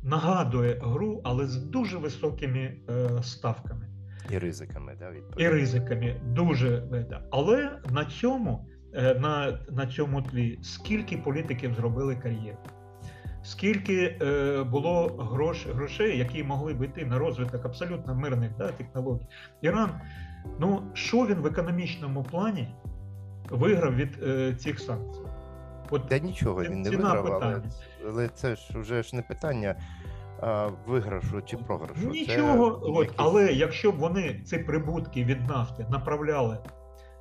нагадує гру, але з дуже високими е, ставками і ризиками, да, і ризиками. Дуже е, але на цьому, е, на, на цьому тлі, скільки політиків зробили кар'єру. Скільки е, було грош, грошей, які могли б йти на розвиток абсолютно мирних да, технологій. Іран, ну що він в економічному плані виграв від е, цих санкцій? От Та нічого він не виграв, але, але це ж вже ж не питання а, виграшу чи програшу. Нічого, Це от, якісь- але якщо б вони ці прибутки від нафти направляли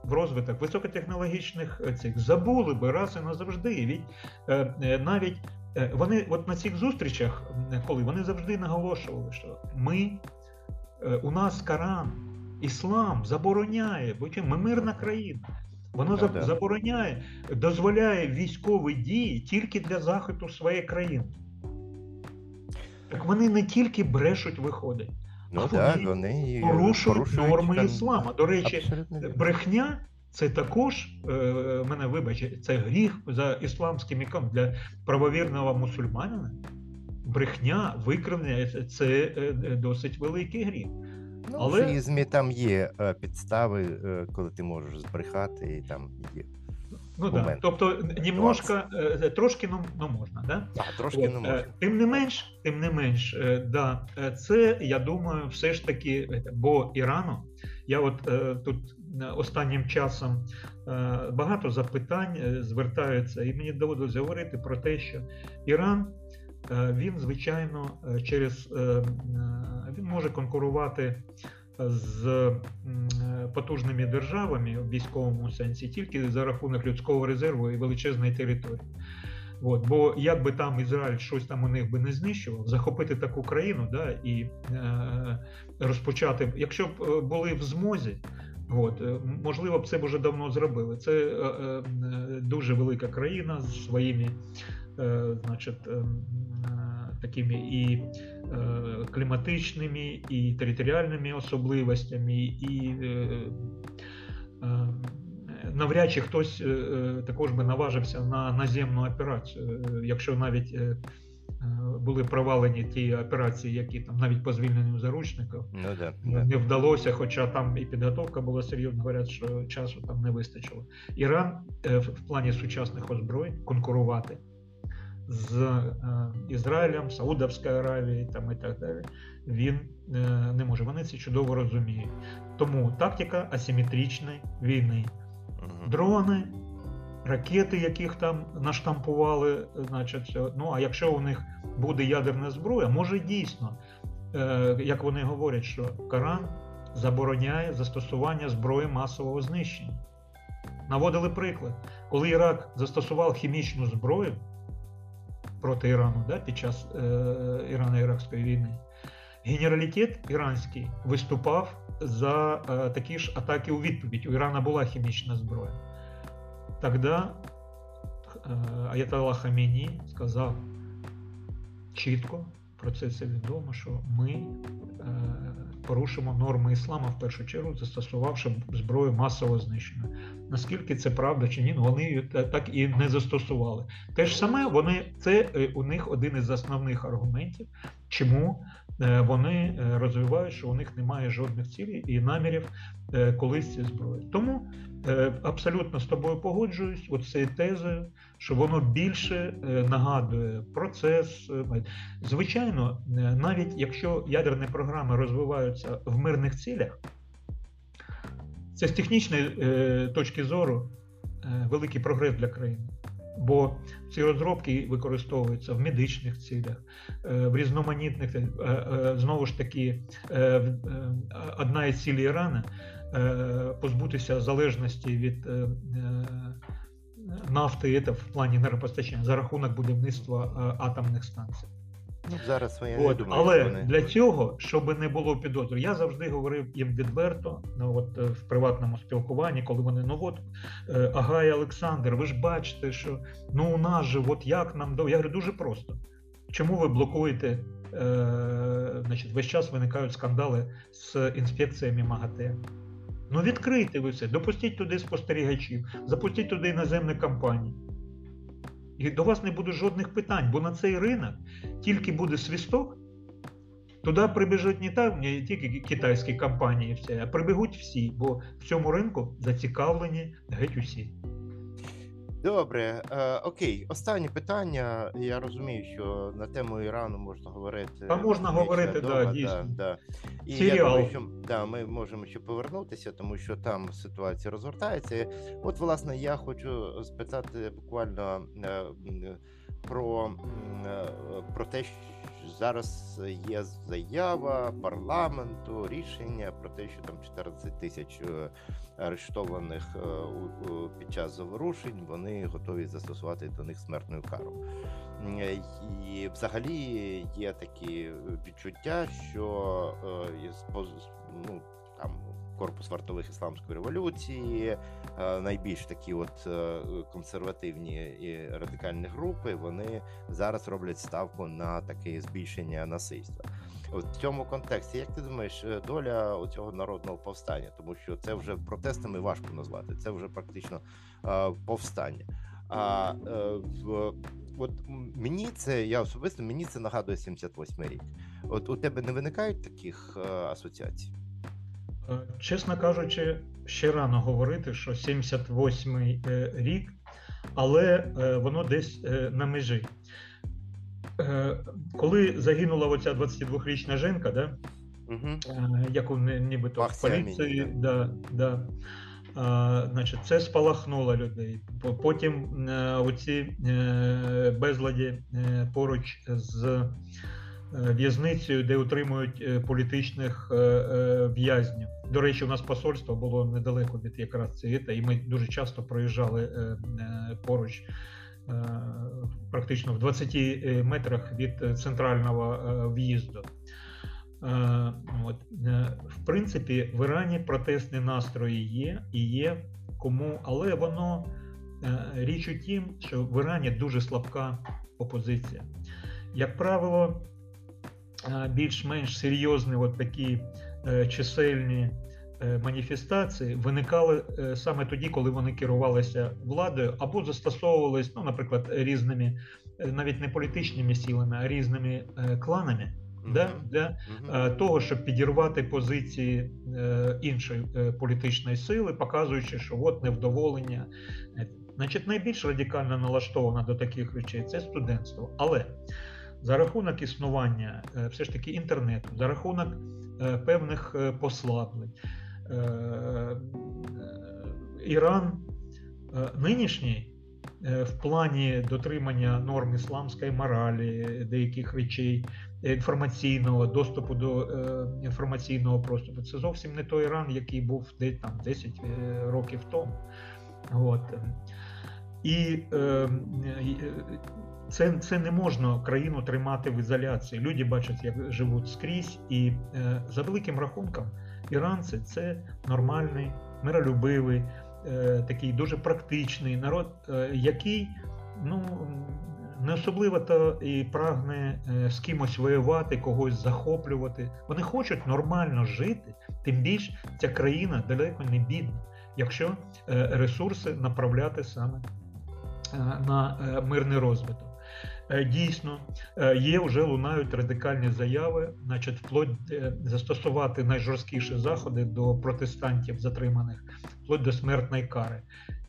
в розвиток високотехнологічних е, цих, забули би раз і назавжди. Від, е, е, навіть е, вони от на цих зустрічах, коли вони завжди наголошували, що ми, е, у нас Коран, іслам забороняє, бо ми мирна країна. Воно да. забороняє, дозволяє військові дії тільки для захисту своєї країни. Так вони не тільки брешуть, виходять, Ну а так, вони вони і порушують норми там- іслама. До речі, Абсолютно брехня це також е, мене вибачте, це гріх за ісламським іконом для правовірного мусульманина. Брехня, викривлення це е, досить великий гріх. Ну, але- в шиїзмі там є е, підстави, е, коли ти можеш збрехати, і там є. Ну да. Тобто, немножко, е, трошки ну, ну можна, да? А, трошки От, не е, можна. Тим не менш, тим не менш, е, да, е, це я думаю, все ж таки, е, бо Ірану, я от е, тут е, останнім часом е, багато запитань е, звертаються, і мені доводилось говорити про те, що Іран. Е, Він, звичайно, е, через е, він може конкурувати з потужними державами в військовому сенсі тільки за рахунок людського резерву і величезної території. От, бо як би там Ізраїль щось там у них би не знищував, захопити таку країну да, і е, розпочати, якщо б були в змозі, от, можливо б це б уже давно зробили. Це е, е, дуже велика країна з своїми е, значить, е, е, такими і кліматичними, і територіальними особливостями, і навряд чи хтось також би наважився на наземну операцію, якщо навіть були провалені ті операції, які там навіть по звільненню заручників Ну да, да. не вдалося, хоча там і підготовка була серйозна, говорять, що часу там не вистачило. Іран в в плані сучасних озброєнь конкурувати з е, Ізраїлем, Саудовською Аравією там і так далі. Він е, не може. Вони це чудово розуміють. Тому тактика асиметричної війни. Дрони, ракети, яких там наштампували, значить, все. ну а якщо у них буде ядерна зброя, може дійсно, е, як вони говорять, що Коран забороняє застосування зброї масового знищення. Наводили приклад, коли Ірак застосував хімічну зброю проти Ірану да, під час е, Ірано-Іракської війни, генералітет іранський виступав за е, такі ж атаки у відповідь. У Ірана була хімічна зброя. Тогда э, Аятолла Хаміні сказав, чітко про це це відомо, що ми е, порушимо норми іслама в першу чергу, застосувавши зброю масового знищення. Наскільки це правда чи ні, ну, вони так і не застосували. Те ж саме вони це е, у них один із основних аргументів, чому вони е, розвивають, що у них немає жодних цілей і намірів е, колись ці зброї. Тому е, абсолютно з тобою погоджуюсь, оцією тезою, що воно більше е, нагадує процес. е, Звичайно, е, навіть якщо ядерні програми розвиваються в мирних цілях, це з технічної е, точки зору е, великий прогрес для країни. Бо ці розробки використовуються в медичних цілях, е, в різноманітних е, е, знову ж таки, одна із цілей Ірана позбутися залежності від нафти в плані енергопостачання за рахунок будівництва атомних станцій. Ну, зараз не От, думаю, але вони... для цього, щоб не було підозри, я завжди говорив їм відверто, ну от е, в приватному спілкуванні, коли вони ну от е, Агай Олександр, ви ж бачите, що ну у нас же, от як нам до я говорю, дуже просто. Чому ви блокуєте? Е, значить, весь час виникають скандали з інспекціями МАГАТЕ. Ну відкрийте ви все, допустіть туди спостерігачів, запустіть туди іноземні компанії. І до вас не буде жодних питань, бо на цей ринок тільки буде свісток, туди прибіжуть не та, не тільки китайські компанії, а прибігуть всі, бо в цьому ринку зацікавлені геть усі. Добре, е, окей. Останнє питання. Я розумію, що на тему Ірану можна говорити. Та можна говорити, дома, да, дійсно. Да, І я думаю, що да, ми можемо ще повернутися, тому що там ситуація розгортається. От, власне, я хочу спитати буквально е, про, е, про те, що зараз є заява парламенту, рішення про те, що там 14 тисяч е, арештованих е, під час заворушень, вони готові застосувати до них смертну кару. Е, І взагалі є такі відчуття, що ну, там корпус вартових ісламської революції, е, найбільш такі от е, консервативні і радикальні групи, вони зараз роблять ставку на таке збільшення насильства. В цьому контексті, як ти думаєш, е, доля цього народного повстання, тому що це вже протестами важко назвати, це вже практично повстання. А от мені це я особисто мені це нагадує 78 рік. От у тебе не виникають таких асоціацій? Е, Чесно кажучи, ще рано говорити, що 78-й е, рік, але е, воно десь на межі. Коли загинула оця 22-річна жінка, да, Угу. яку ні- нібито в поліції, да, да. А, значить, це спалахнуло людей. Потім оці безладі поруч з в'язницею, де утримують е, політичних е, е, в'язнів. До речі, у нас посольство було недалеко від якраз цієї, і ми дуже часто проїжджали е, е, поруч. е, Практично в 20 метрах від е, центрального е, в'їзду. Е, е, В принципі, в Ірані протестні настрої є і є кому, але воно е, річ у тім, що в Ірані дуже слабка опозиція. Як правило, е, більш-менш серйозні от такі е, чисельні е, маніфестації виникали е, саме тоді, коли вони керувалися владою або застосовувались, ну, наприклад, різними, навіть не політичними силами, а різними кланами да, для е, того, щоб підірвати позиції іншої політичної сили, показуючи, що от невдоволення. Значить, найбільш радикально налаштована до таких речей це студентство. Але за рахунок існування е, все ж таки інтернету, за рахунок е, певних е, послаблень, Іран нинішній в плані дотримання норм ісламської моралі, деяких речей, інформаційного доступу до інформаційного простору. Це зовсім не той Іран, який був десь там 10 е, років тому. От. І е, це, це не можна країну тримати в ізоляції. Люди бачать, як живуть скрізь, і е, за великим рахунком, іранці це нормальний, миролюбивий, е, такий дуже практичний народ, е, який ну, не особливо то і прагне е, з кимось воювати, когось захоплювати. Вони хочуть нормально жити, тим більш ця країна далеко не бідна, якщо е, ресурси направляти саме е, на мирний розвиток. Е, Дійсно, е, є вже лунають радикальні заяви, значить, вплоть е, застосувати найжорсткіші заходи до протестантів затриманих, вплоть до смертної кари.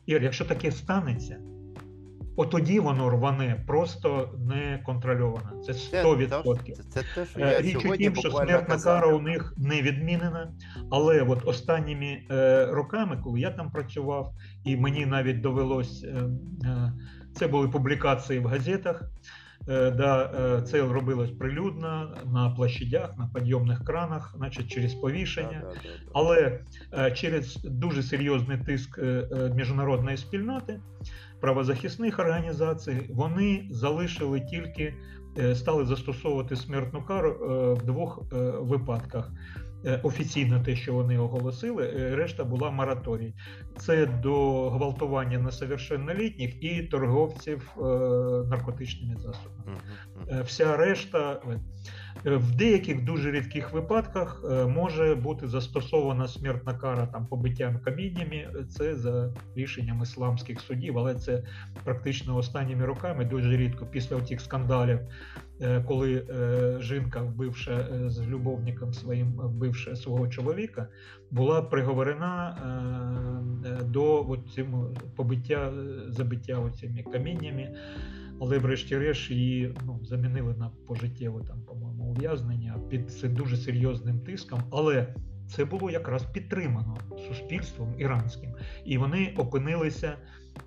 Ір, якщо таке станеться, от тоді воно рване просто не контрольовано. Це Це, 100%. це, це те, що я Річ у тім, що смертна казав. кара у них не відмінена. Але от останніми е, роками, коли я там працював, і мені навіть довелось е, е, це були публікації в газетах. е, Да, е, це робилось прилюдно на площадях, на підйомних кранах, значить через повішення. Але е, через дуже серйозний тиск міжнародної спільноти, правозахисних організацій, вони залишили тільки стали застосовувати смертну кару в двох випадках. Е, Офіційно те, що вони оголосили, е, решта була мораторій. Це до гвалтування несовершеннолітніх і торговців е, наркотичними засобами. Вся решта в деяких дуже рідких випадках е, може бути застосована смертна кара там побиттям каміннями. Це за рішенням ісламських судів, але це практично останніми роками дуже рідко після тих скандалів, е, коли е, жінка, вбивша е, з любовником своїм, вбивша свого чоловіка, була приговорена е, е, до цим побиття, е, забиття оцими каміннями. Але врешті-решт її ну, замінили на пожиттєве там, по-моєму, ув'язнення під дуже серйозним тиском. Але це було якраз підтримано суспільством іранським, і вони опинилися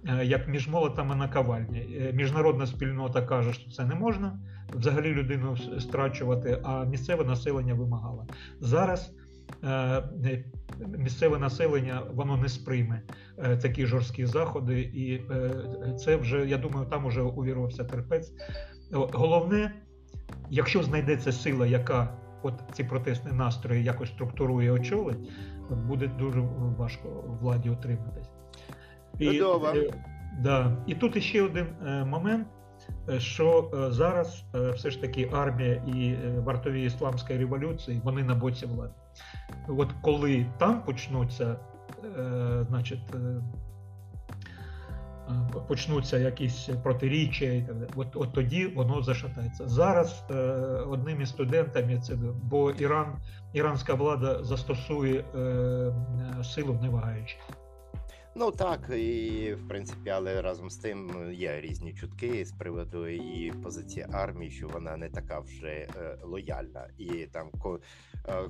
е, як між молотами на кавальні. Е, Міжнародна спільнота каже, що це не можна взагалі людину страчувати, а місцеве населення вимагало. Зараз місцеве населення воно не сприйме е, такі жорсткі заходи, і е, це вже я думаю, там уже увірвався терпець. Головне, якщо знайдеться сила, яка от ці протестні настрої якось структурує, очолить, буде дуже важко владі утриматись. Чудово. е, да. і тут ще один е, момент. Е, Що е, зараз е, все ж таки армія і вартові ісламської революції вони на боці влади. От коли там почнуться, значить, почнуться якісь протиріччя і так далі, от, от тоді воно зашатається. Зараз одним із студентами це бо Іран, іранська влада застосує силу не вагаючись. Ну так, і в принципі, але разом з тим є різні чутки з приводу її позиції армії, що вона не така вже е, лояльна, і там ко-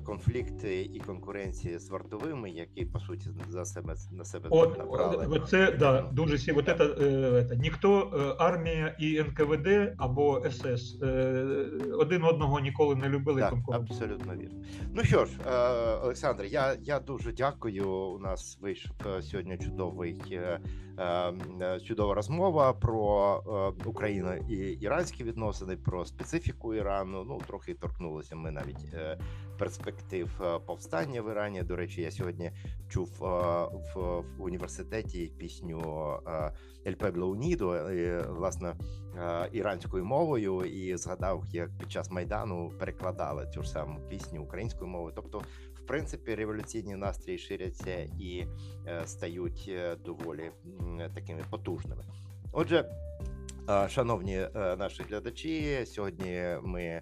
конфлікти і конкуренції з вартовими, які по суті за себе на себе От, набрали. от це да, дуже сі. Вот это, е, это, ніхто е, армія і НКВД або СС е, один одного ніколи не любили Так, абсолютно вірно. Ну що ж, е, Олександр, я, я дуже дякую. У нас вийшов е, сьогодні чудовий е, е, чудова розмова про е, Україну і іранські відносини, про специфіку Ірану. Ну трохи торкнулися ми навіть е, перспектив е, повстання в Ірані. До речі, я сьогодні чув е, в, університеті пісню е, «El Pueblo Unido», е, власне іранською мовою, і згадав, як під час майдану перекладали цю ж саму пісню українською мовою. Тобто, в принципі, революційні настрої ширяться і стають доволі такими потужними. Отже. Шановні наші глядачі, сьогодні ми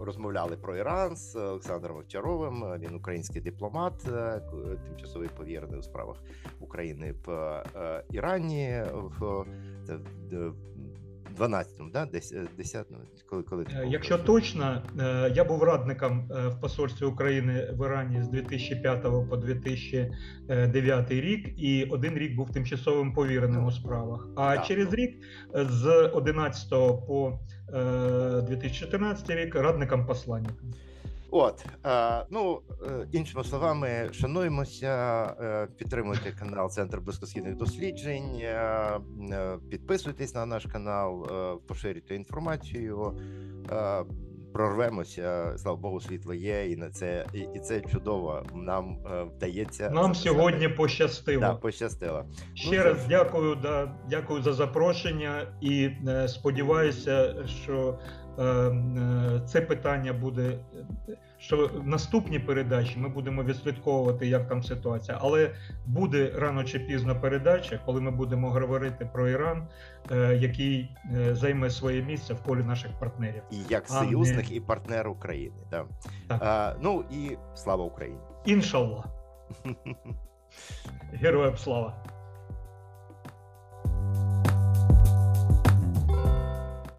розмовляли про Іран з Олександром Овчаровим. Він український дипломат, е, тимчасовий повірений у справах України в е, Ірані в 12-му, да? 10-му, коли коли ти Е? Якщо точно, е, я був радником е, в посольстві України в Ірані з 2005 по 2009 рік, і один рік був тимчасовим повіреним у справах. А Так. через рік е, з 11 по е, 2014 рік радником посланником. От е, ну е, іншими словами, шануємося, е, підтримуйте канал Центр близькосхідних досліджень, підписуйтесь на наш канал, е, поширюйте інформацію. Е, прорвемося. Слава Богу, світло є, і на це і, і це чудово. Нам е, вдається Нам записати. сьогодні пощастило. да, пощастило. Ще Ну, раз це- дякую, да, дякую за запрошення і е, сподіваюся, що це питання буде. Що в наступній передачі ми будемо відслідковувати, як там ситуація, але буде рано чи пізно передача, коли ми будемо говорити про Іран, е, який е, займе своє місце в колі наших партнерів. І як А, не- і партнер України. Да. Так. А, ну і слава Україні. Іншаллах, героям слава!